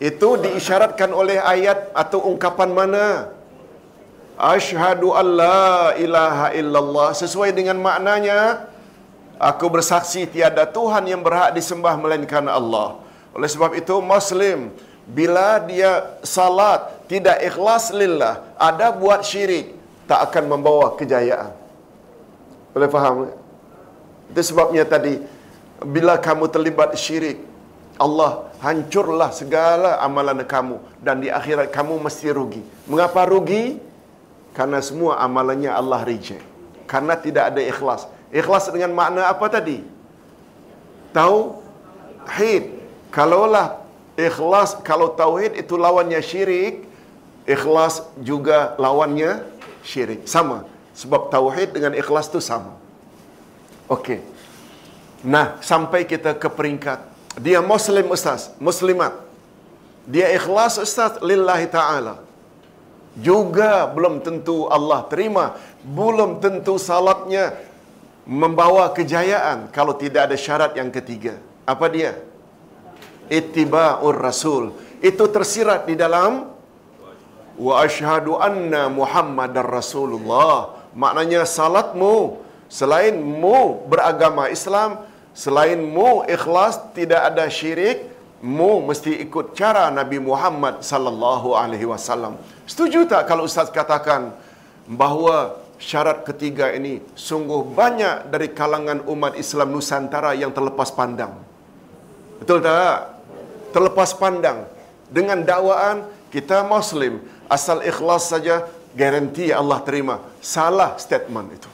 Itu diisyaratkan oleh ayat atau ungkapan mana? Ashhadu an la ilaha illallah sesuai dengan maknanya aku bersaksi tiada tuhan yang berhak disembah melainkan Allah. Oleh sebab itu muslim bila dia salat tidak ikhlas lillah, ada buat syirik, tak akan membawa kejayaan. Boleh faham? Itu sebabnya tadi bila kamu terlibat syirik, Allah hancurlah segala amalan kamu dan di akhirat kamu mesti rugi. Mengapa rugi? Karena semua amalannya Allah reject. Karena tidak ada ikhlas. Ikhlas dengan makna apa tadi? Tahu? Hid. Kalaulah ikhlas, kalau tauhid itu lawannya syirik, ikhlas juga lawannya syirik. Sama. Sebab tauhid dengan ikhlas itu sama. Okey. Nah, sampai kita ke peringkat dia muslim ustaz, muslimat. Dia ikhlas ustaz lillahi taala. Juga belum tentu Allah terima, belum tentu salatnya membawa kejayaan kalau tidak ada syarat yang ketiga. Apa dia? Ittiba'ur Rasul. Itu tersirat di dalam wa asyhadu anna Muhammadar Rasulullah. Maknanya salatmu selain mu beragama Islam, selain mu ikhlas tidak ada syirik, mu mesti ikut cara Nabi Muhammad sallallahu alaihi wasallam. Setuju tak kalau ustaz katakan bahawa syarat ketiga ini sungguh banyak dari kalangan umat Islam Nusantara yang terlepas pandang. Betul tak? Terlepas pandang dengan dakwaan kita muslim asal ikhlas saja garanti Allah terima. Salah statement itu.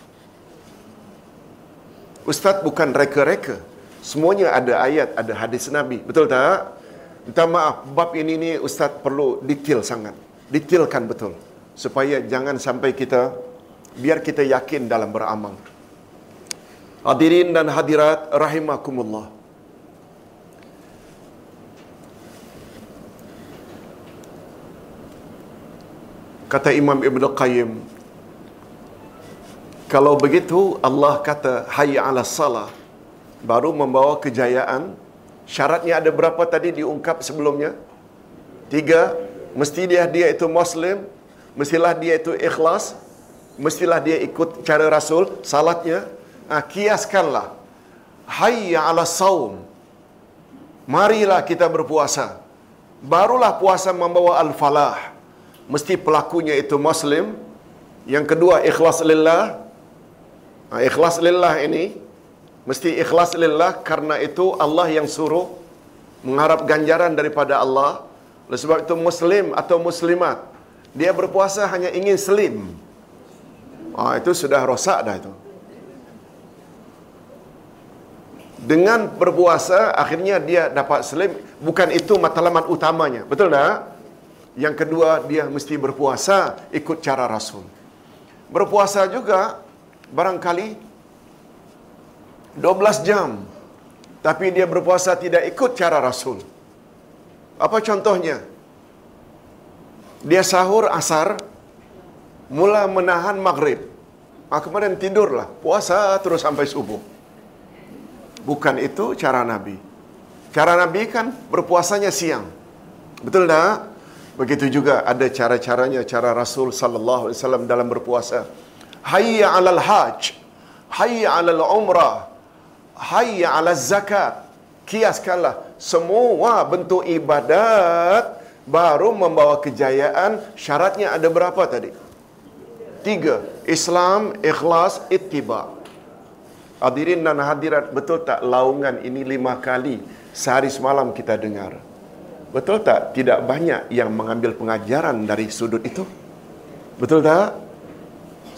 Ustaz bukan reka-reka. Semuanya ada ayat, ada hadis Nabi. Betul tak? Minta maaf, bab ini ni Ustaz perlu detail sangat. Detailkan betul. Supaya jangan sampai kita, biar kita yakin dalam beramal. Hadirin dan hadirat, rahimakumullah. Kata Imam Ibn Qayyim, kalau begitu Allah kata hayya ala salah baru membawa kejayaan. Syaratnya ada berapa tadi diungkap sebelumnya? Tiga. Mesti dia dia itu Muslim. Mestilah dia itu ikhlas. Mestilah dia ikut cara Rasul. Salatnya. Ha, kiaskanlah. Hayya ala saum. Marilah kita berpuasa. Barulah puasa membawa al-falah. Mesti pelakunya itu Muslim. Yang kedua ikhlas lillah. Ha, ikhlas lillah ini mesti ikhlas lillah karena itu Allah yang suruh mengharap ganjaran daripada Allah. Oleh sebab itu muslim atau muslimat dia berpuasa hanya ingin selim. Ah itu sudah rosak dah itu. Dengan berpuasa akhirnya dia dapat selim bukan itu matlamat utamanya. Betul tak? Yang kedua dia mesti berpuasa ikut cara Rasul. Berpuasa juga barangkali 12 jam. Tapi dia berpuasa tidak ikut cara Rasul. Apa contohnya? Dia sahur asar, mula menahan maghrib. Ah, kemudian tidurlah, puasa terus sampai subuh. Bukan itu cara Nabi. Cara Nabi kan berpuasanya siang. Betul tak? Begitu juga ada cara-caranya, cara Rasul sallallahu alaihi wasallam dalam berpuasa. Hayya 'alal hajj. Hayya 'alal umrah hayya ala zakat. Kiaskanlah semua bentuk ibadat baru membawa kejayaan. Syaratnya ada berapa tadi? Tiga. Islam, ikhlas, ittiba. Hadirin dan hadirat, betul tak laungan ini lima kali sehari semalam kita dengar? Betul tak tidak banyak yang mengambil pengajaran dari sudut itu? Betul tak?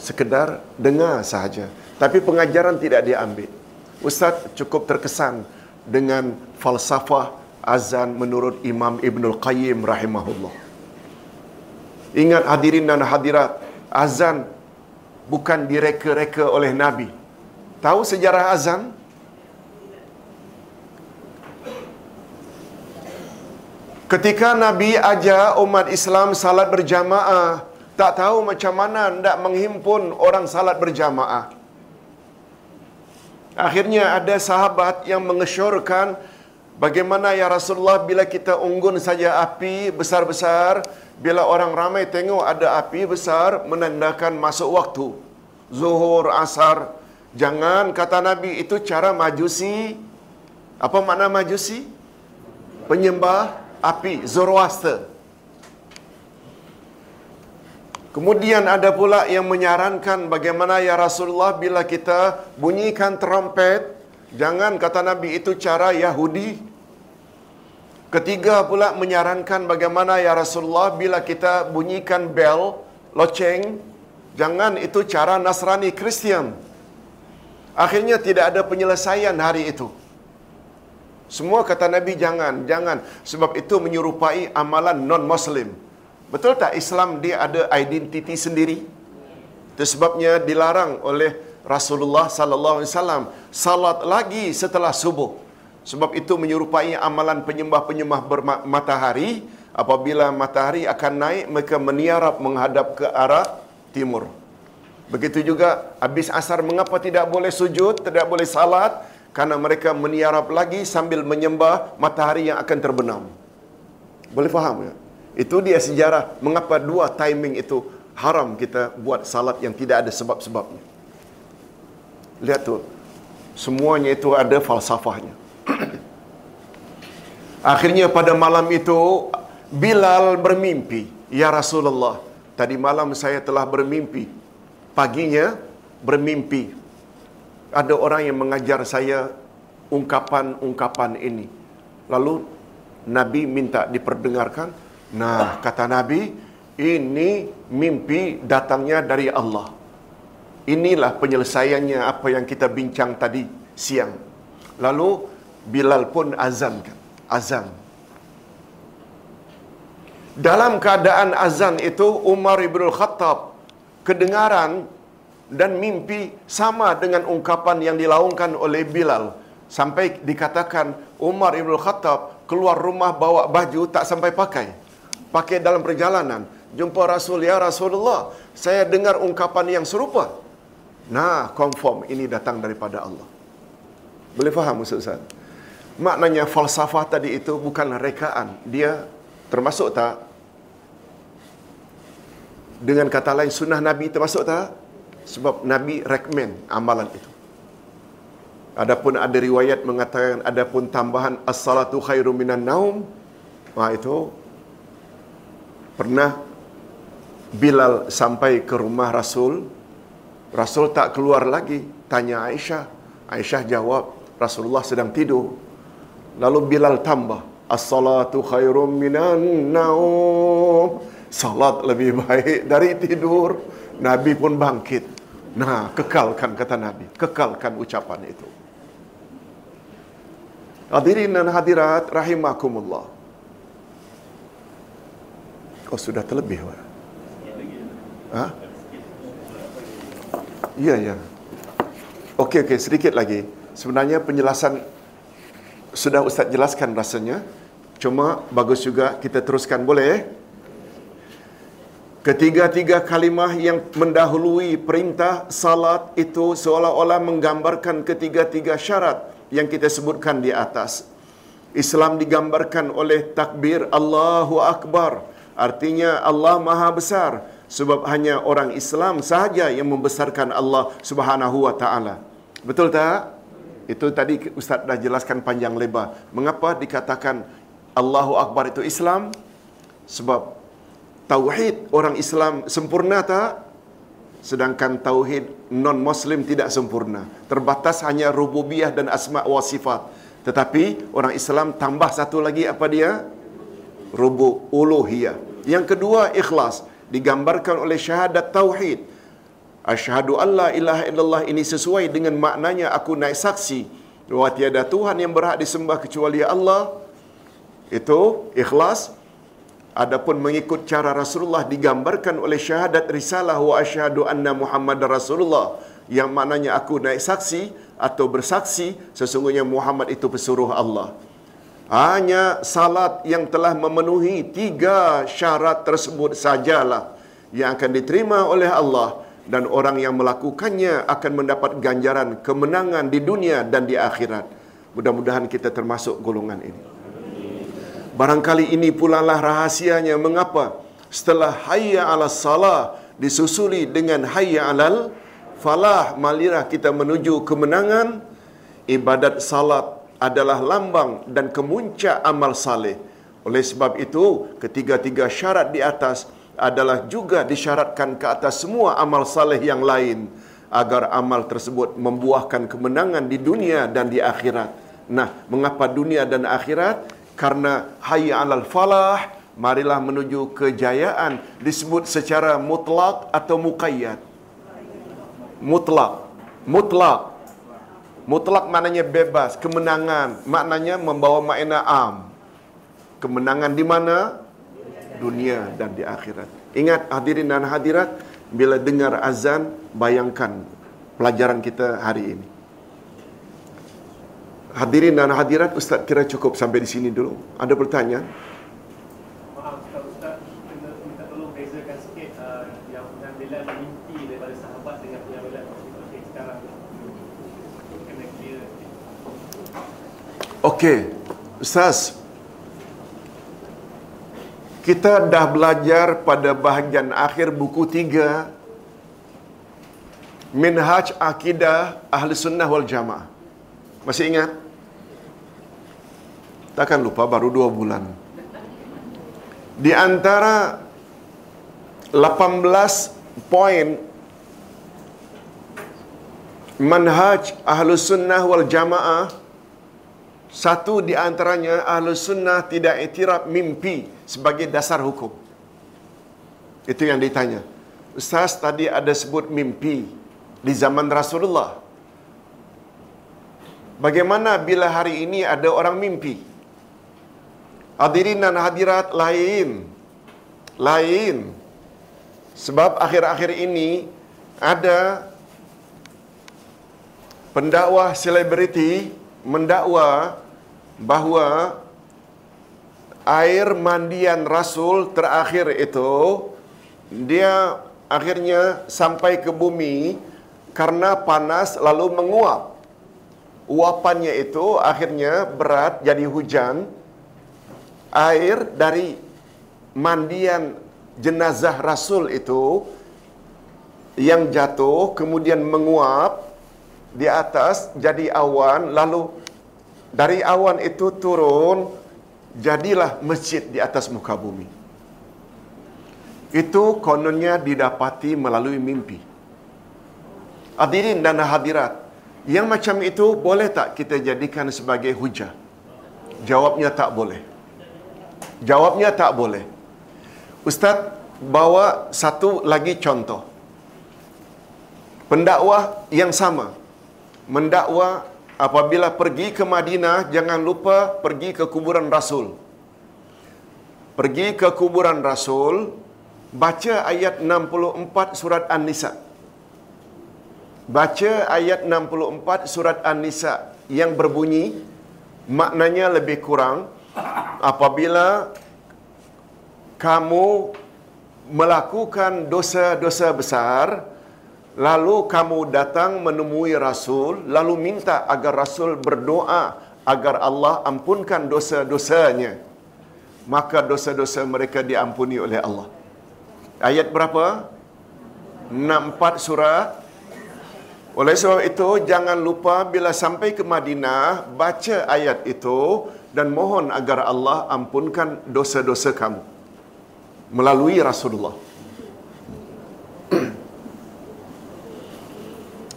Sekedar dengar sahaja. Tapi pengajaran tidak diambil. Ustaz cukup terkesan dengan falsafah azan menurut Imam Ibnul Qayyim rahimahullah. Ingat hadirin dan hadirat, azan bukan direka-reka oleh Nabi. Tahu sejarah azan? Ketika Nabi ajar umat Islam salat berjamaah, tak tahu macam mana hendak menghimpun orang salat berjamaah. Akhirnya ada sahabat yang mengesyorkan bagaimana ya Rasulullah bila kita unggun saja api besar-besar, bila orang ramai tengok ada api besar menandakan masuk waktu. Zuhur, asar. Jangan kata Nabi itu cara majusi. Apa makna majusi? Penyembah api, Zoroaster. Kemudian ada pula yang menyarankan bagaimana ya Rasulullah bila kita bunyikan trompet, jangan kata Nabi itu cara Yahudi. Ketiga pula menyarankan bagaimana ya Rasulullah bila kita bunyikan bel, loceng, jangan itu cara Nasrani Kristian. Akhirnya tidak ada penyelesaian hari itu. Semua kata Nabi jangan, jangan. Sebab itu menyerupai amalan non-Muslim. Betul tak Islam dia ada identiti sendiri? Itu sebabnya dilarang oleh Rasulullah sallallahu alaihi wasallam salat lagi setelah subuh. Sebab itu menyerupai amalan penyembah-penyembah matahari apabila matahari akan naik mereka meniarap menghadap ke arah timur. Begitu juga habis asar mengapa tidak boleh sujud, tidak boleh salat? Karena mereka meniarap lagi sambil menyembah matahari yang akan terbenam. Boleh faham ya? Itu dia sejarah mengapa dua timing itu haram kita buat salat yang tidak ada sebab-sebabnya. Lihat tu. Semuanya itu ada falsafahnya. Akhirnya pada malam itu Bilal bermimpi, "Ya Rasulullah, tadi malam saya telah bermimpi. Paginya bermimpi. Ada orang yang mengajar saya ungkapan-ungkapan ini." Lalu Nabi minta diperdengarkan. Nah, kata Nabi, ini mimpi datangnya dari Allah. Inilah penyelesaiannya apa yang kita bincang tadi siang. Lalu Bilal pun azan kan. Azan. Dalam keadaan azan itu Umar ibn Khattab kedengaran dan mimpi sama dengan ungkapan yang dilaungkan oleh Bilal. Sampai dikatakan Umar ibn Khattab keluar rumah bawa baju tak sampai pakai. Pakai dalam perjalanan. Jumpa Rasul, ya Rasulullah. Saya dengar ungkapan yang serupa. Nah, confirm ini datang daripada Allah. Boleh faham Ustaz? Maknanya falsafah tadi itu bukanlah rekaan. Dia termasuk tak? Dengan kata lain, sunnah Nabi termasuk tak? Sebab Nabi recommend amalan itu. Adapun ada riwayat mengatakan adapun tambahan as-salatu khairu minan naum. Wah itu pernah Bilal sampai ke rumah Rasul. Rasul tak keluar lagi. Tanya Aisyah. Aisyah jawab, Rasulullah sedang tidur. Lalu Bilal tambah, As-salatu khairum minan naum. Salat lebih baik dari tidur. Nabi pun bangkit. Nah, kekalkan kata Nabi. Kekalkan ucapan itu. Hadirin dan hadirat rahimakumullah. Oh sudah terlebih, Pak. Ha? Ya, ya. Okey, okey, sedikit lagi. Sebenarnya penjelasan sudah Ustaz jelaskan rasanya. Cuma bagus juga kita teruskan boleh? Ketiga-tiga kalimah yang mendahului perintah salat itu seolah-olah menggambarkan ketiga-tiga syarat yang kita sebutkan di atas. Islam digambarkan oleh takbir Allahu Akbar. Artinya Allah Maha Besar. Sebab hanya orang Islam sahaja yang membesarkan Allah Subhanahu Wa Taala. Betul tak? Itu tadi Ustaz dah jelaskan panjang lebar. Mengapa dikatakan Allahu Akbar itu Islam? Sebab tauhid orang Islam sempurna tak? Sedangkan tauhid non-muslim tidak sempurna. Terbatas hanya rububiyah dan asma' wa sifat. Tetapi orang Islam tambah satu lagi apa dia? Rubu uluhiyah. Yang kedua ikhlas digambarkan oleh syahadat tauhid. Asyhadu alla ilaha illallah ini sesuai dengan maknanya aku naik saksi bahawa tiada Tuhan yang berhak disembah kecuali Allah. Itu ikhlas. Adapun mengikut cara Rasulullah digambarkan oleh syahadat risalah wa asyhadu anna Muhammad Rasulullah yang maknanya aku naik saksi atau bersaksi sesungguhnya Muhammad itu pesuruh Allah. Hanya salat yang telah memenuhi tiga syarat tersebut sajalah yang akan diterima oleh Allah dan orang yang melakukannya akan mendapat ganjaran kemenangan di dunia dan di akhirat. Mudah-mudahan kita termasuk golongan ini. Barangkali ini pula lah rahasianya mengapa setelah hayya ala salah disusuli dengan hayya alal falah malirah kita menuju kemenangan ibadat salat adalah lambang dan kemuncak amal saleh. Oleh sebab itu, ketiga-tiga syarat di atas adalah juga disyaratkan ke atas semua amal saleh yang lain agar amal tersebut membuahkan kemenangan di dunia dan di akhirat. Nah, mengapa dunia dan akhirat? Karena hayya 'alal falah, marilah menuju kejayaan disebut secara mutlak atau muqayyad. Mutlak. Mutlak. Mutlak maknanya bebas, kemenangan, maknanya membawa makna am. Kemenangan di mana? Dunia dan di akhirat. Ingat hadirin dan hadirat, bila dengar azan, bayangkan pelajaran kita hari ini. Hadirin dan hadirat, Ustaz kira cukup sampai di sini dulu. Ada pertanyaan? Maaf, kalau Ustaz kena minta tolong bezakan sikit uh, yang pengambilan mimpi daripada sahabat dengan pengambilan okay, sekarang kena clear Okey, Ustaz. Kita dah belajar pada bahagian akhir buku tiga Minhaj Akidah Ahli Sunnah wal Jamaah. Masih ingat? Takkan lupa baru dua bulan. Di antara 18 poin manhaj Ahlu Sunnah wal Jamaah satu di antaranya Ahlu Sunnah tidak iktiraf mimpi sebagai dasar hukum. Itu yang ditanya. Ustaz tadi ada sebut mimpi di zaman Rasulullah. Bagaimana bila hari ini ada orang mimpi? Hadirin dan hadirat lain. Lain. Sebab akhir-akhir ini ada pendakwah selebriti mendakwa bahawa air mandian Rasul terakhir itu dia akhirnya sampai ke bumi karena panas lalu menguap. Uapannya itu akhirnya berat jadi hujan. Air dari mandian jenazah Rasul itu yang jatuh kemudian menguap di atas jadi awan lalu dari awan itu turun jadilah masjid di atas muka bumi. Itu kononnya didapati melalui mimpi. Hadirin dan hadirat, yang macam itu boleh tak kita jadikan sebagai hujah? Jawabnya tak boleh. Jawabnya tak boleh. Ustaz bawa satu lagi contoh. Pendakwah yang sama mendakwa apabila pergi ke Madinah jangan lupa pergi ke kuburan Rasul. Pergi ke kuburan Rasul, baca ayat 64 surat An-Nisa. Baca ayat 64 surat An-Nisa yang berbunyi maknanya lebih kurang apabila kamu melakukan dosa-dosa besar lalu kamu datang menemui Rasul lalu minta agar Rasul berdoa agar Allah ampunkan dosa-dosanya. Maka dosa-dosa mereka diampuni oleh Allah. Ayat berapa? 64 surat oleh sebab itu jangan lupa bila sampai ke Madinah baca ayat itu dan mohon agar Allah ampunkan dosa-dosa kamu melalui Rasulullah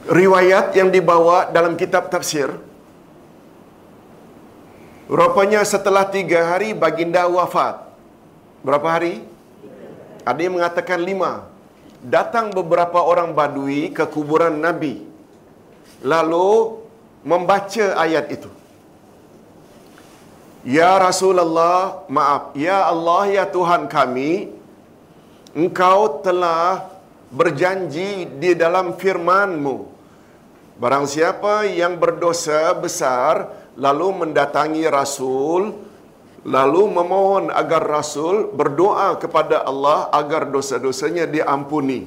riwayat yang dibawa dalam kitab tafsir. Rupanya setelah tiga hari baginda wafat. Berapa hari? ada yang mengatakan lima. Datang beberapa orang badui ke kuburan Nabi. Lalu membaca ayat itu. Ya Rasulullah, maaf, Ya Allah, Ya Tuhan kami, Engkau telah berjanji di dalam firman-Mu. Barang siapa yang berdosa besar, lalu mendatangi Rasul, lalu memohon agar Rasul berdoa kepada Allah agar dosa-dosanya diampuni.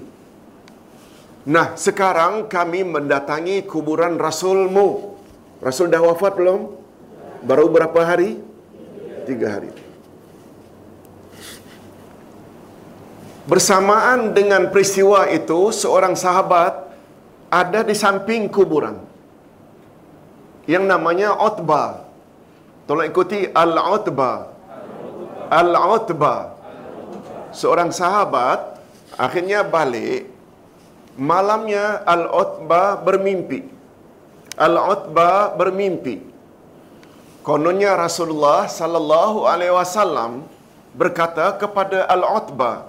Nah, sekarang kami mendatangi kuburan Rasul-Mu. Rasul dah wafat belum? Baru berapa hari? Tiga hari. Bersamaan dengan peristiwa itu, seorang sahabat ada di samping kuburan. Yang namanya Utbah. Tolong ikuti Al-Utbah. Al-Utbah. seorang sahabat akhirnya balik malamnya Al-Utbah bermimpi. Al-Utbah bermimpi. Kononnya Rasulullah sallallahu alaihi wasallam berkata kepada Al-Utbah,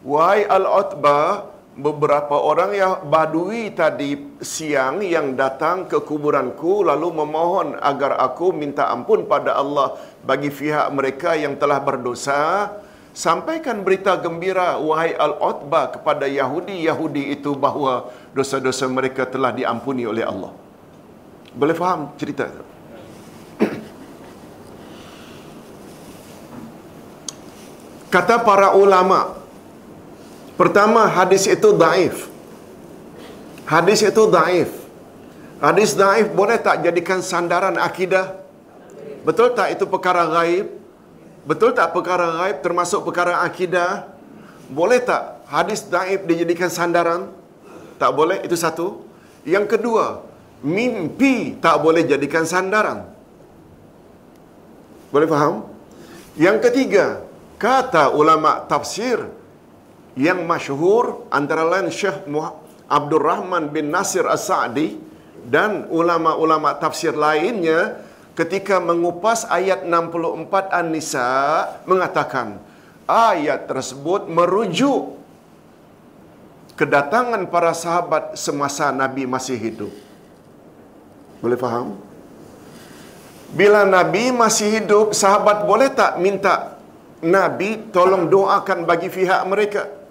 "Wahai Al-Utbah, beberapa orang yang badui tadi siang yang datang ke kuburanku lalu memohon agar aku minta ampun pada Allah bagi pihak mereka yang telah berdosa." Sampaikan berita gembira wahai Al-Utbah kepada Yahudi-Yahudi itu bahawa dosa-dosa mereka telah diampuni oleh Allah. Boleh faham cerita itu? Kata para ulama, pertama hadis itu daif. Hadis itu daif. Hadis daif boleh tak jadikan sandaran akidah? Betul tak itu perkara gaib? Betul tak perkara gaib termasuk perkara akidah? Boleh tak hadis daif dijadikan sandaran? Tak boleh, itu satu. Yang kedua, mimpi tak boleh jadikan sandaran. Boleh faham? Yang ketiga, kata ulama tafsir yang masyhur antara lain Syekh Abdul Rahman bin Nasir As-Sa'di dan ulama-ulama tafsir lainnya ketika mengupas ayat 64 An-Nisa mengatakan ayat tersebut merujuk kedatangan para sahabat semasa Nabi masih hidup. Boleh faham? Bila Nabi masih hidup, sahabat boleh tak minta Nabi tolong doakan bagi pihak mereka?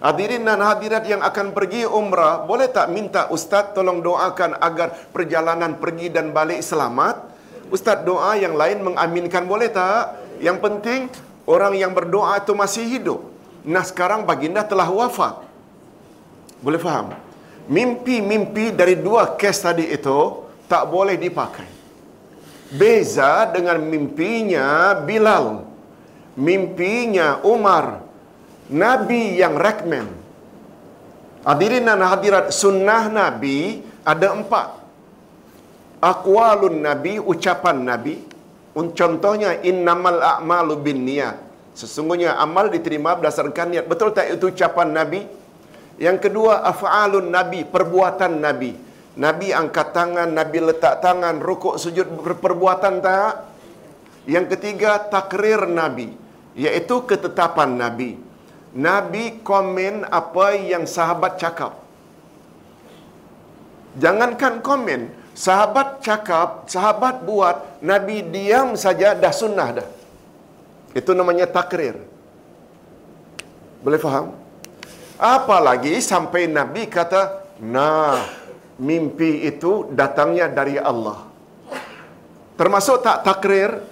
Hadirin dan hadirat yang akan pergi umrah, boleh tak minta Ustaz tolong doakan agar perjalanan pergi dan balik selamat? Ustaz doa yang lain mengaminkan boleh tak? Yang penting orang yang berdoa itu masih hidup. Nah sekarang baginda telah wafat. Boleh faham? Mimpi-mimpi dari dua kes tadi itu tak boleh dipakai. Beza dengan mimpinya Bilal. Mimpinya Umar. Nabi yang rekmen. Hadirin dan hadirat sunnah Nabi ada empat. Aqwalun Nabi, ucapan Nabi. Contohnya, innamal a'malu bin niyat. Sesungguhnya amal diterima berdasarkan niat. Betul tak itu ucapan Nabi? Yang kedua, af'alun Nabi, perbuatan Nabi. Nabi angkat tangan, Nabi letak tangan, rukuk sujud perbuatan tak? Yang ketiga, takrir Nabi, iaitu ketetapan Nabi. Nabi komen apa yang sahabat cakap. Jangankan komen, sahabat cakap, sahabat buat, Nabi diam saja dah sunnah dah. Itu namanya takrir. Boleh faham? Apalagi sampai Nabi kata, nah, mimpi itu datangnya dari Allah. Termasuk tak takrir?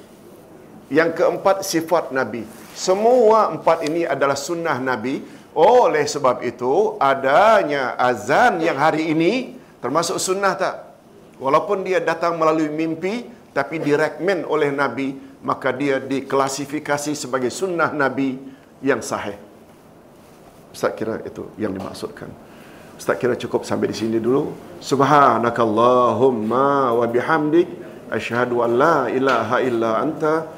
Yang keempat, sifat Nabi. Semua empat ini adalah sunnah Nabi. Oleh sebab itu, adanya azan yang hari ini, termasuk sunnah tak? Walaupun dia datang melalui mimpi, tapi direkmen oleh Nabi, maka dia diklasifikasi sebagai sunnah Nabi yang sahih. Ustaz kira itu yang dimaksudkan. Ustaz kira cukup sampai di sini dulu. Subhanakallahumma wa bihamdik asyhadu an la ilaha illa anta